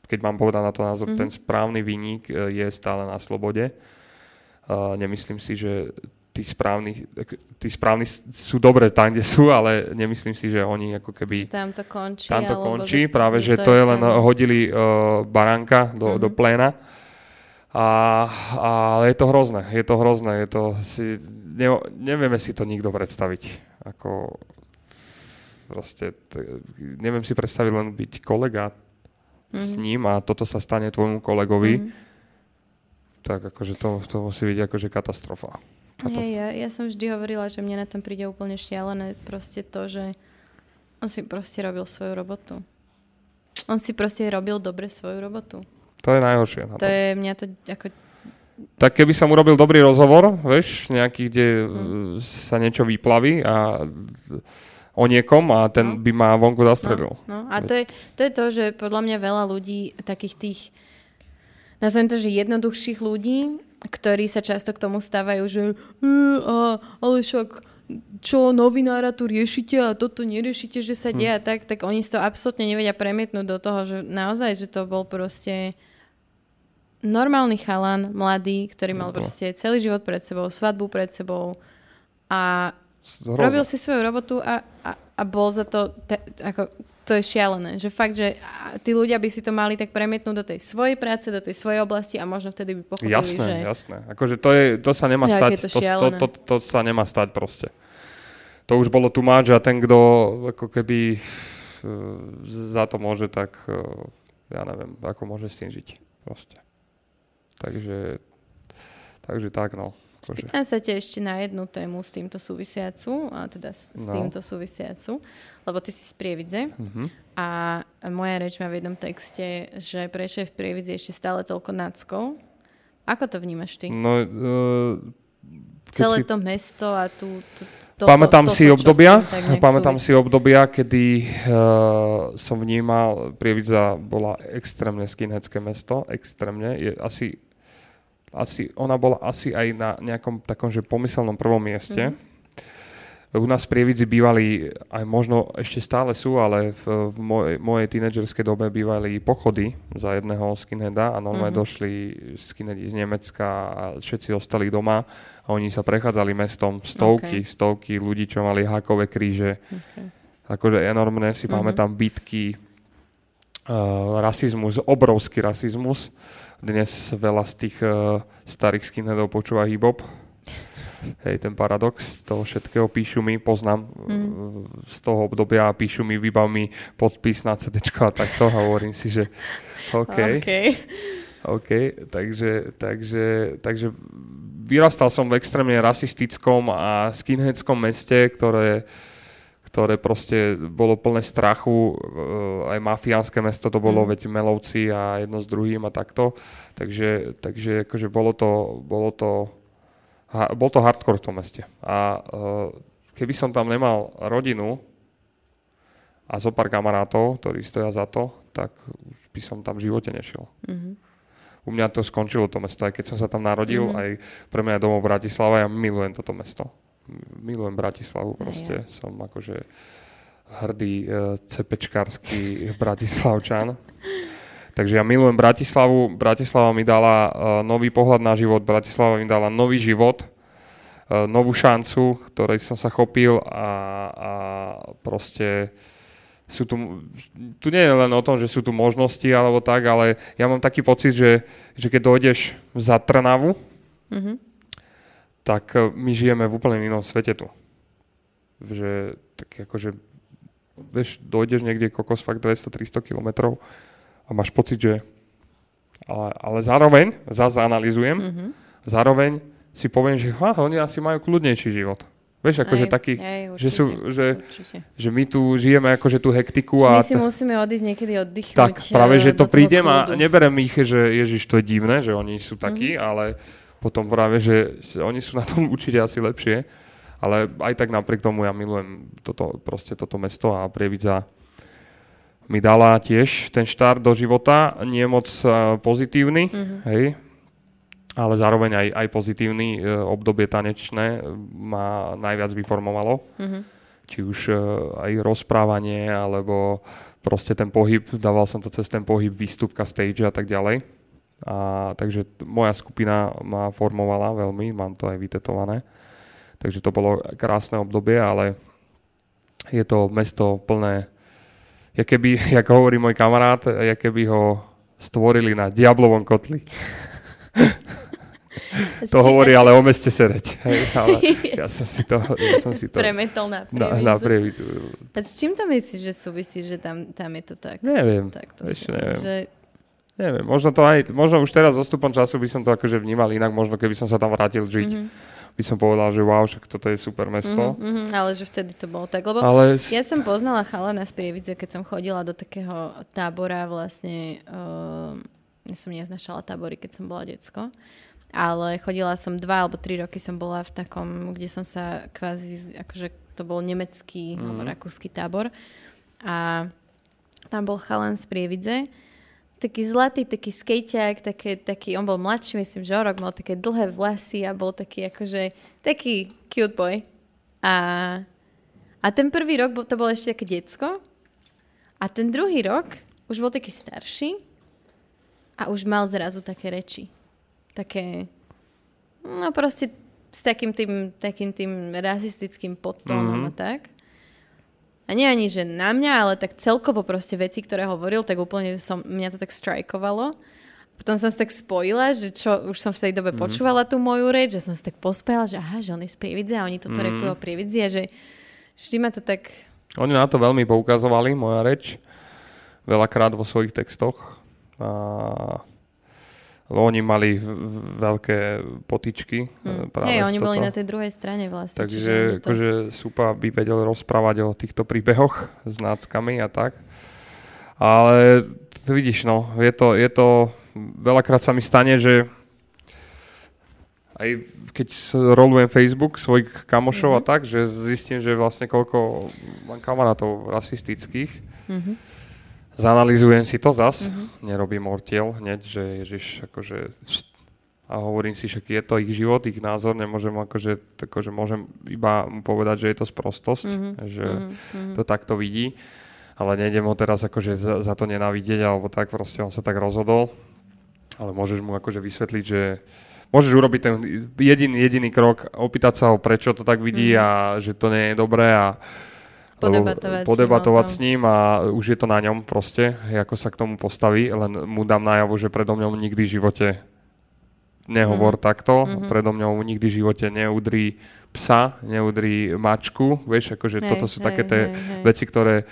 keď mám povedať na to názor, mm-hmm. ten správny výnik e, je stále na slobode. A nemyslím si, že tí správni, tí správni sú dobre tam, kde sú, ale nemyslím si, že oni ako keby... Že tam to končí. Tam to končí, práve že to je len tam... hodili uh, baránka do, mm-hmm. do pléna. A, a, ale je to hrozné, je to hrozné, je to si, ne, nevieme si to nikto predstaviť. Ako proste, t- neviem si predstaviť len byť kolega mm-hmm. s mhm. ním a toto sa stane tvojmu kolegovi. Mm-hmm. Tak akože to, to musí byť akože katastrofa. katastrofa. Hey, ja, ja som vždy hovorila, že mne na tom príde úplne šialené proste to, že on si proste robil svoju robotu. On si proste robil dobre svoju robotu. To je najhoršie. To, to je, mňa to ako tak keby som urobil dobrý rozhovor, vieš, nejaký, kde hmm. sa niečo vyplaví a o niekom a ten no. by ma vonku zastredil. No, no. A to je, to je to, že podľa mňa veľa ľudí, takých tých, nazvem to, že jednoduchších ľudí, ktorí sa často k tomu stávajú, že a, ale však čo novinára tu riešite a toto neriešite, že sa hm. deje hmm. tak, tak oni si to absolútne nevedia premietnúť do toho, že naozaj, že to bol proste normálny chalan, mladý, ktorý mal proste celý život pred sebou, svadbu pred sebou a Zrozne. robil si svoju robotu a, a, a bol za to, te, ako, to je šialené, že fakt, že tí ľudia by si to mali tak premietnúť do tej svojej práce, do tej svojej oblasti a možno vtedy by pochopili, jasné, že... Jasné, Akože to, je, to sa nemá stať. To, to, to, to, to sa nemá stať proste. To už bolo tu máč a ten, kto ako keby uh, za to môže, tak uh, ja neviem, ako môže s tým žiť. Proste. Takže, takže tak no. Akože. Pýtam sa ťa ešte na jednu tému s týmto súvisiacu, a teda s, no. týmto súvisiacu, lebo ty si z Prievidze mm-hmm. a moja reč má v jednom texte, že prečo je v Prievidzi ešte stále toľko náckov. Ako to vnímaš ty? No, uh, Celé si... to mesto a tu... To, pamätám to, to, si to, obdobia, pamätám súvisí. si obdobia, kedy uh, som vnímal, Prievidza bola extrémne skinheadské mesto, extrémne, je asi asi, ona bola asi aj na nejakom takom, že pomyselnom prvom mieste. Mm. U nás v Prievidzi bývali, aj možno ešte stále sú, ale v, v mojej, mojej tínedžerskej dobe bývali pochody za jedného skinheada a normálne mm-hmm. došli skinheadi z Nemecka a všetci ostali doma a oni sa prechádzali mestom stovky, okay. stovky ľudí, čo mali hákové kríže. Okay. Akože enormné si mm-hmm. pamätám bitky, uh, rasizmus, obrovský rasizmus dnes veľa z tých uh, starých skinheadov počúva hip-hop. Hej, ten paradox toho všetkého píšu mi, poznám mm. z toho obdobia a píšu mi, vybav mi podpis na CD a takto a hovorím si, že OK. OK. OK, takže, takže, takže vyrastal som v extrémne rasistickom a skinheadskom meste, ktoré uh, ktoré proste bolo plné strachu, eh, aj mafiánske mesto to bolo, mm. veď Melovci a jedno s druhým a takto. Takže, takže akože bolo to, bolo to, bol to hardcore v tom meste. A eh, keby som tam nemal rodinu a zo pár kamarátov, ktorí stoja za to, tak už by som tam v živote nešiel. Mm-hmm. U mňa to skončilo to mesto, aj keď som sa tam narodil, mm-hmm. aj pre mňa domov Bratislava, ja milujem toto mesto milujem Bratislavu proste. Ja. Som akože hrdý uh, cepečkársky bratislavčan. Takže ja milujem Bratislavu. Bratislava mi dala uh, nový pohľad na život. Bratislava mi dala nový život, uh, novú šancu, ktorej som sa chopil a, a proste sú tu, tu nie je len o tom, že sú tu možnosti alebo tak, ale ja mám taký pocit, že, že keď dojdeš za Trnavu, mm-hmm tak e, my žijeme v úplne inom svete tu. Že tak akože vieš, dojdeš niekde kokos fakt 200-300 kilometrov a máš pocit, že ale, ale zároveň, zase analizujem, mm-hmm. zároveň si poviem, že ha, oni asi majú kľudnejší život. Vieš, akože taký, aj, určite, že, sú, že, že my tu žijeme akože tú hektiku a... My si musíme odísť niekedy oddychnúť. Tak, práve, že eh, to prídem a neberem ich, že ježiš, to je divné, že oni sú takí, mm-hmm. ale potom práve, že oni sú na tom určite asi lepšie. Ale aj tak napriek tomu ja milujem toto, proste toto mesto a Prievidza mi dala tiež ten štart do života, nie moc uh, pozitívny, mm-hmm. hej, ale zároveň aj, aj pozitívny. Uh, obdobie tanečné ma najviac vyformovalo. Mm-hmm. Či už uh, aj rozprávanie, alebo proste ten pohyb, dával som to cez ten pohyb, výstupka stage a tak ďalej. A, takže moja skupina ma formovala veľmi, mám to aj vytetované. Takže to bolo krásne obdobie, ale je to mesto plné, ja keby, jak hovorí môj kamarát, ja keby ho stvorili na diablovom kotli. to hovorí ale o meste Sereď. Hej, ale ja som si to... Ja som si to Premetol na prievidzu. Na, na prievidzu. A s čím to myslíš, že súvisí, že tam, tam je to tak? Neviem. Tak to Ešte neviem. Že... Neviem, možno to aj, možno už teraz zostupom času by som to akože vnímal inak, možno keby som sa tam vrátil žiť. Mm-hmm by som povedal, že wow, však toto je super mesto. Mm-hmm, ale že vtedy to bolo tak, lebo ale... ja som poznala chalana z Prievidze, keď som chodila do takého tábora vlastne, uh, ja som neznašala tábory, keď som bola decko, ale chodila som dva alebo tri roky som bola v takom, kde som sa kvázi, akože to bol nemecký mm-hmm. alebo rakúsky tábor a tam bol chalan z Prievidze taký zlatý, taký skejťák, taký, taký, on bol mladší, myslím, že o rok, mal také dlhé vlasy a bol taký akože, taký cute boy. A, a ten prvý rok to bol ešte také decko a ten druhý rok už bol taký starší a už mal zrazu také reči. Také, no proste s takým tým, takým tým rasistickým podtónom mm-hmm. a tak. A nie ani, že na mňa, ale tak celkovo proste veci, ktoré hovoril, tak úplne som, mňa to tak strajkovalo. Potom som sa tak spojila, že čo, už som v tej dobe mm. počúvala tú moju reč, že som sa tak pospela, že aha, že on je z Prievidze a oni toto mm. repujú o Prievidzi a že vždy ma to tak... Oni na to veľmi poukazovali, moja reč, veľakrát vo svojich textoch. A oni mali veľké potičky. Hmm. Práve Hej, oni toto. boli na tej druhej strane vlastne. Takže to... akože Supa by vedel rozprávať o týchto príbehoch s náckami a tak. Ale vidíš, no, je to, je to, veľakrát sa mi stane, že aj keď rolujem Facebook svojich kamošov mm-hmm. a mhm. tak, že zistím, že vlastne koľko mám kamarátov rasistických. Mm-hmm zanalizujem si to zas, mm-hmm. nerobím ortiel hneď, že ježiš, akože a hovorím si, že je to ich život, ich názor, nemôžem akože, akože môžem iba mu povedať, že je to sprostosť, mm-hmm. že mm-hmm. to takto vidí, ale nejdem ho teraz akože za, za to nenávidieť, alebo tak proste on sa tak rozhodol, ale môžeš mu akože vysvetliť, že môžeš urobiť ten jediný, jediný krok, opýtať sa ho, prečo to tak vidí mm-hmm. a že to nie je dobré a podebatovať, podebatovať s ním a už je to na ňom proste, ako sa k tomu postaví, len mu dám najavo, že predo mňou nikdy v živote nehovor mm-hmm. takto, mm-hmm. predo mňou nikdy v živote neudrí psa, neudrí mačku, vieš, akože hej, toto sú hej, také tie veci, ktoré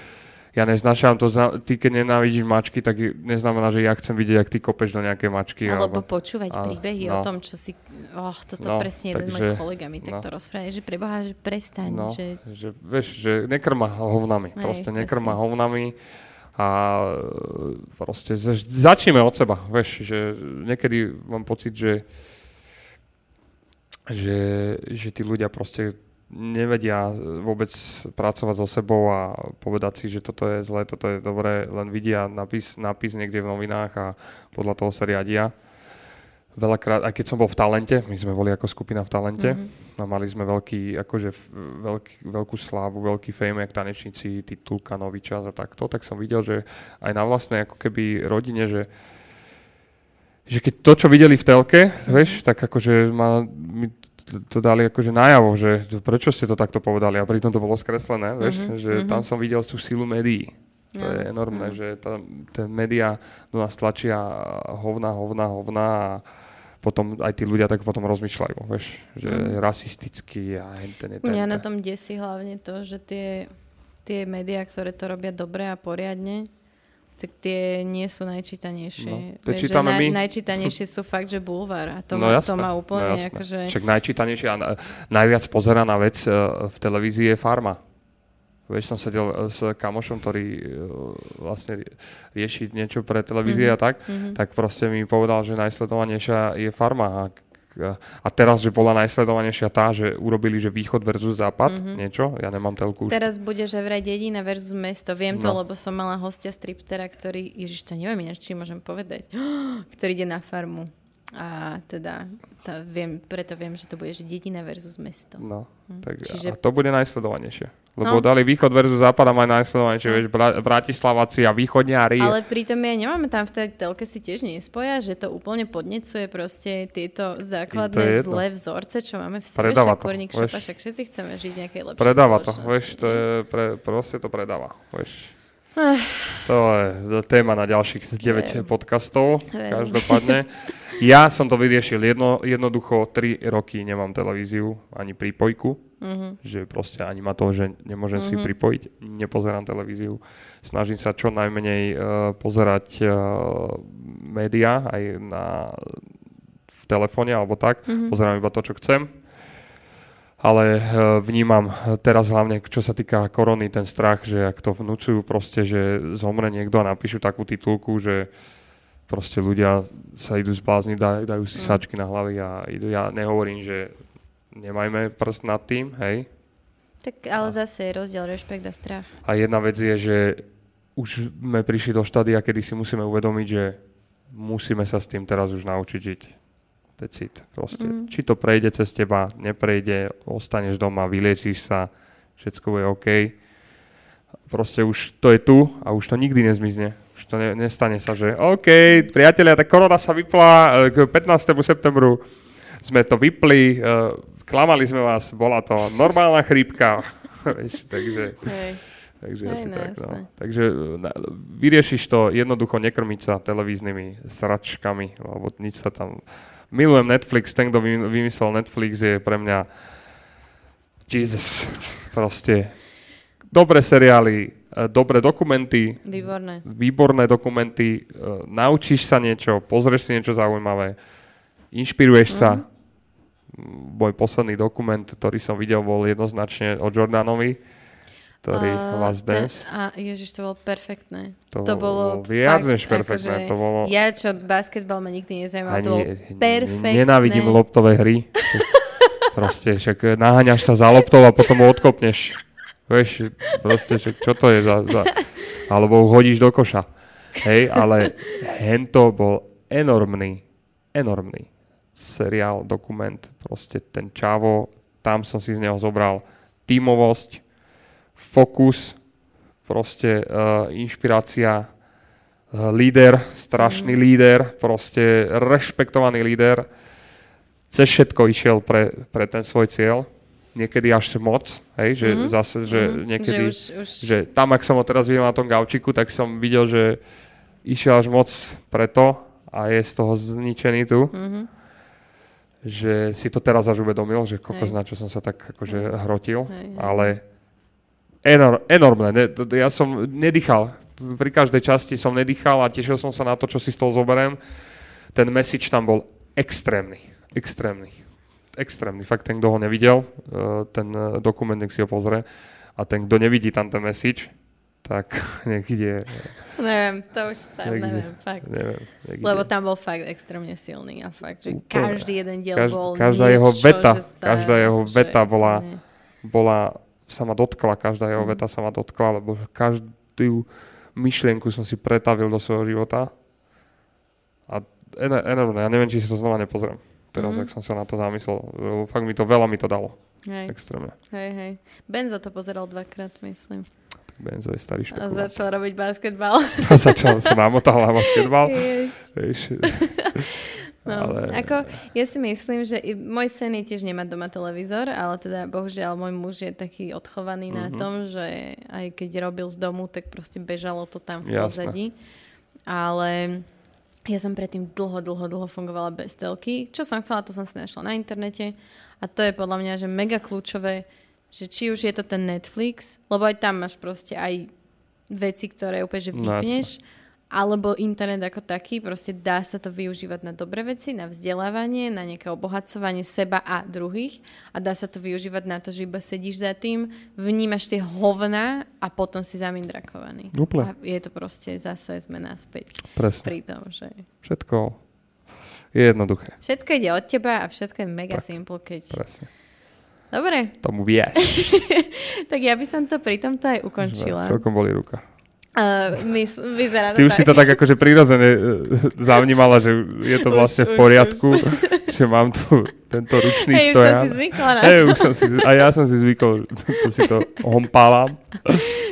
ja neznášam to, ty keď nenávidíš mačky, tak neznamená, že ja chcem vidieť, ak ty kopeš do nejakej mačky. Alebo, alebo počúvať a, príbehy no. o tom, čo si, oh, toto no, presne jeden môj kolega mi takto no. rozpráva, že preboha, že prestaň. No, že... že, vieš, že nekrma hovnami, Hej, proste nekrma presne. hovnami a proste začneme od seba, vieš, že niekedy mám pocit, že že, že tí ľudia proste nevedia vôbec pracovať so sebou a povedať si, že toto je zlé, toto je dobré, len vidia napis, napis niekde v novinách a podľa toho sa riadia. Veľakrát, aj keď som bol v Talente, my sme boli ako skupina v Talente mm-hmm. a mali sme veľký, akože veľký, veľkú slávu, veľký fame, jak tanečníci, titulka, nový čas a takto, tak som videl, že aj na vlastnej ako keby rodine, že že keď to, čo videli v telke, vieš, tak akože ma, mi to dali akože najavo, že prečo ste to takto povedali a pritom to bolo skreslené, vieš, mm-hmm, že mm-hmm. tam som videl tú silu médií. To no, je enormné, no. že tá, ten média do nás tlačia hovna, hovna, hovna a potom aj tí ľudia tak potom rozmýšľajú, vieš, že mm. rasistický a ten je ten. Mňa na tom desí hlavne to, že tie tie médiá, ktoré to robia dobre a poriadne, tak tie nie sú najčítanejšie. No, Vieš, že čítame my. najčítanejšie sú fakt, že bulvár. A to, No má, jasné, to má no úplne jasné. akože... Však najčítanejšia a na- najviac pozeraná vec eh, v televízii je Farma. Vieš, som sedel eh, s kamošom, ktorý eh, vlastne rie- rieši niečo pre televízie a tak, Mhm. tak proste mi povedal, že najsledovanejšia je Farma. A, a teraz, že bola najsledovanejšia tá, že urobili, že východ versus západ, niečo, ja nemám telku už. Teraz bude, že vraj dedina versus mesto. Viem to, No. lebo som mala hostia striptera, ktorý, ježiš, to neviem ináč, či môžem povedať, ktorý ide na farmu. A teda, tá, viem, preto viem, že to bude, že dedina versus mesto. No, tak Čiže- a to bude najsledovanejšie. Lebo No. dali východ versus západ a majú najsledovanejšie, vieš, Bra- Bratislavaci a východňári. Ale pritom ja nemáme tam v tej telke si tiež nespoja, že to úplne podnecuje proste tieto je základné jedno. zlé vzorce, čo máme v sebe. Predáva to, vieš. šopa, však všetci chceme žiť nejakej lepšej Predáva to, vieš, to je, pre, proste to predáva, vieš. Ach. To je téma na ďalších 9 Viem. podcastov, Viem. každopádne. Ja som to vyriešil jedno, jednoducho, 3 roky nemám televíziu, ani prípojku, Mhm. že proste ani ma to, že nemôžem si pripojiť, nepozerám televíziu. Snažím sa čo najmenej uh, pozerať uh, médiá aj na, v telefóne alebo tak. Pozerám iba to, čo chcem. Ale eh, vnímam teraz hlavne, čo sa týka korony, ten strach, že ak to vnúcujú proste, že zomre niekto a napíšu takú titulku, že proste ľudia sa idú zblázniť, dajú, dajú si sačky na hlavy a idú. Ja nehovorím, že nemajme prst nad tým, hej. Tak ale zase je rozdiel rešpekt a strach. A jedna vec je, že už sme prišli do štádia, kedy si musíme uvedomiť, že musíme sa s tým teraz už naučiť žiť. Decid. Proste. Mm. Či to prejde cez teba, neprejde, ostaneš doma, vyliečíš sa, všetko bude OK. Proste už to je tu a už to nikdy nezmizne. Už to ne, nestane sa, že OK, priatelia, tak korona sa vypla e, k 15. septembru. Sme to vypli, e, klamali sme vás, bola to normálna chrípka. Vieš, takže... Hej. Takže asi no, tak, no. jasné. Takže na- vyriešiš to jednoducho nekrmiť sa televíznymi sračkami, lebo nič sa tam... Milujem Netflix, ten, kto vy- vymyslel Netflix, je pre mňa Jesus. Proste dobré seriály, e, dobré dokumenty, Výborné. výborné dokumenty, e, naučíš sa niečo, pozrieš si niečo zaujímavé, inšpiruješ sa. Môj posledný dokument, ktorý som videl, bol jednoznačne o Jordanovi, ktorý A Last ten- Dance. A ježiš, to bolo perfektné. To, To bolo viac fakt než perfektné. akože- to bolo... Ja, čo basketbal ma nikdy nezaujímal, to bolo perfektné. nenávidím loptové hry. proste, však naháňaš sa za loptou a potom ho odkopneš. Vieš, proste, však čo to je za, za... Alebo ho hodíš do koša. Hej, ale hento bol enormný, enormný seriál, dokument, proste ten Čavo, tam som si z neho zobral tímovosť, fokus, proste uh, inšpirácia, uh, líder, strašný líder, proste rešpektovaný líder, cez všetko išiel pre, pre ten svoj cieľ, niekedy až moc, hej, že Mhm. zase, že Mhm. niekedy, Že už, už... že tam, ak som ho teraz videl na tom gaučiku, tak som videl, že išiel až moc preto a je z toho zničený tu, Mhm. Že si to teraz až uvedomil, že kokos, Hej. na čo som sa tak akože hrotil, Hej, ale enor, enormné, ne, ja som nedýchal, pri každej časti som nedýchal a tešil som sa na to, čo si z toho zoberiem. Ten message tam bol extrémny, extrémny, extrémny. Fakt ten, kto ho nevidel, eh, ten eh, dokument, nech si ho pozrie a ten, kto nevidí tam ten message, tak nech ide, Neviem, to už sa Niekde. neviem, fakt. neviem, nech Lebo ide. tam bol fakt extrémne silný a fakt, že Úplne. každý jeden diel Každ- bol každá niečo, jeho veta, sa, každá jeho že- veta bola- bola, sa ma dotkla, každá jeho Mhm. veta sa ma dotkla, lebo každú myšlienku som si pretavil do svojho života. A en- enormné, ja neviem, či si to znova nepozriem. Teraz, Mhm. ak som sa na to zamyslel, fakt mi to veľa mi to dalo, Hej, extrémne. hej, hej. Benzo to pozeral dvakrát, myslím. Tak Benzo je starý A špekulant. začal robiť basketbal. Začal sa namotal na basketbal. yes. Vieš, No, Ale- ako, ja si myslím, že i môj sen je tiež nemať doma televízor, ale teda bohužiaľ môj muž je taký odchovaný na Mhm. tom, že aj keď robil z domu, tak proste bežalo to tam v pozadí. Ale ja som predtým dlho, dlho, dlho fungovala bez telky. Čo som chcela, to som si našla na internete. A to je podľa mňa, že mega kľúčové, že či už je to ten Netflix, lebo aj tam máš proste aj veci, ktoré úplne že No, vypneš, alebo internet ako taký, proste dá sa to využívať na dobré veci, na vzdelávanie, na nejaké obohacovanie seba a druhých a dá sa to využívať na to, že iba sedíš za tým, vnímaš tie hovna a potom si zamindrakovaný. Úplne. A je to proste zase sme naspäť Presne. pri tom, že Všetko je jednoduché. všetko ide od teba a všetko je mega Tak. simple, keď... Presne. Dobre, Tomu vieš. tak ja by som to pri tomto aj ukončila. Celkom boli ruka. Uh, mys- vyzerá Ty už si to tak akože prirodzene e, zavnímala, že je to Už, vlastne v už, poriadku, že mám tu tento ručný Hej, už som stojan. si zvykla na to. už som si, a ja som si zvykol, to si to hompálam.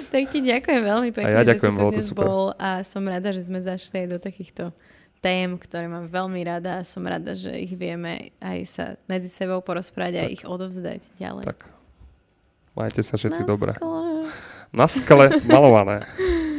Tak ti ďakujem veľmi pekne, A ja že ďakujem, si tu dnes super. bol a som rada, že sme zašli aj do takýchto tém, ktoré mám veľmi rada a som rada, že ich vieme aj sa medzi sebou porozprávať a ich odovzdať ďalej. Tak, majte sa všetci dobre. skle. Na skle malované.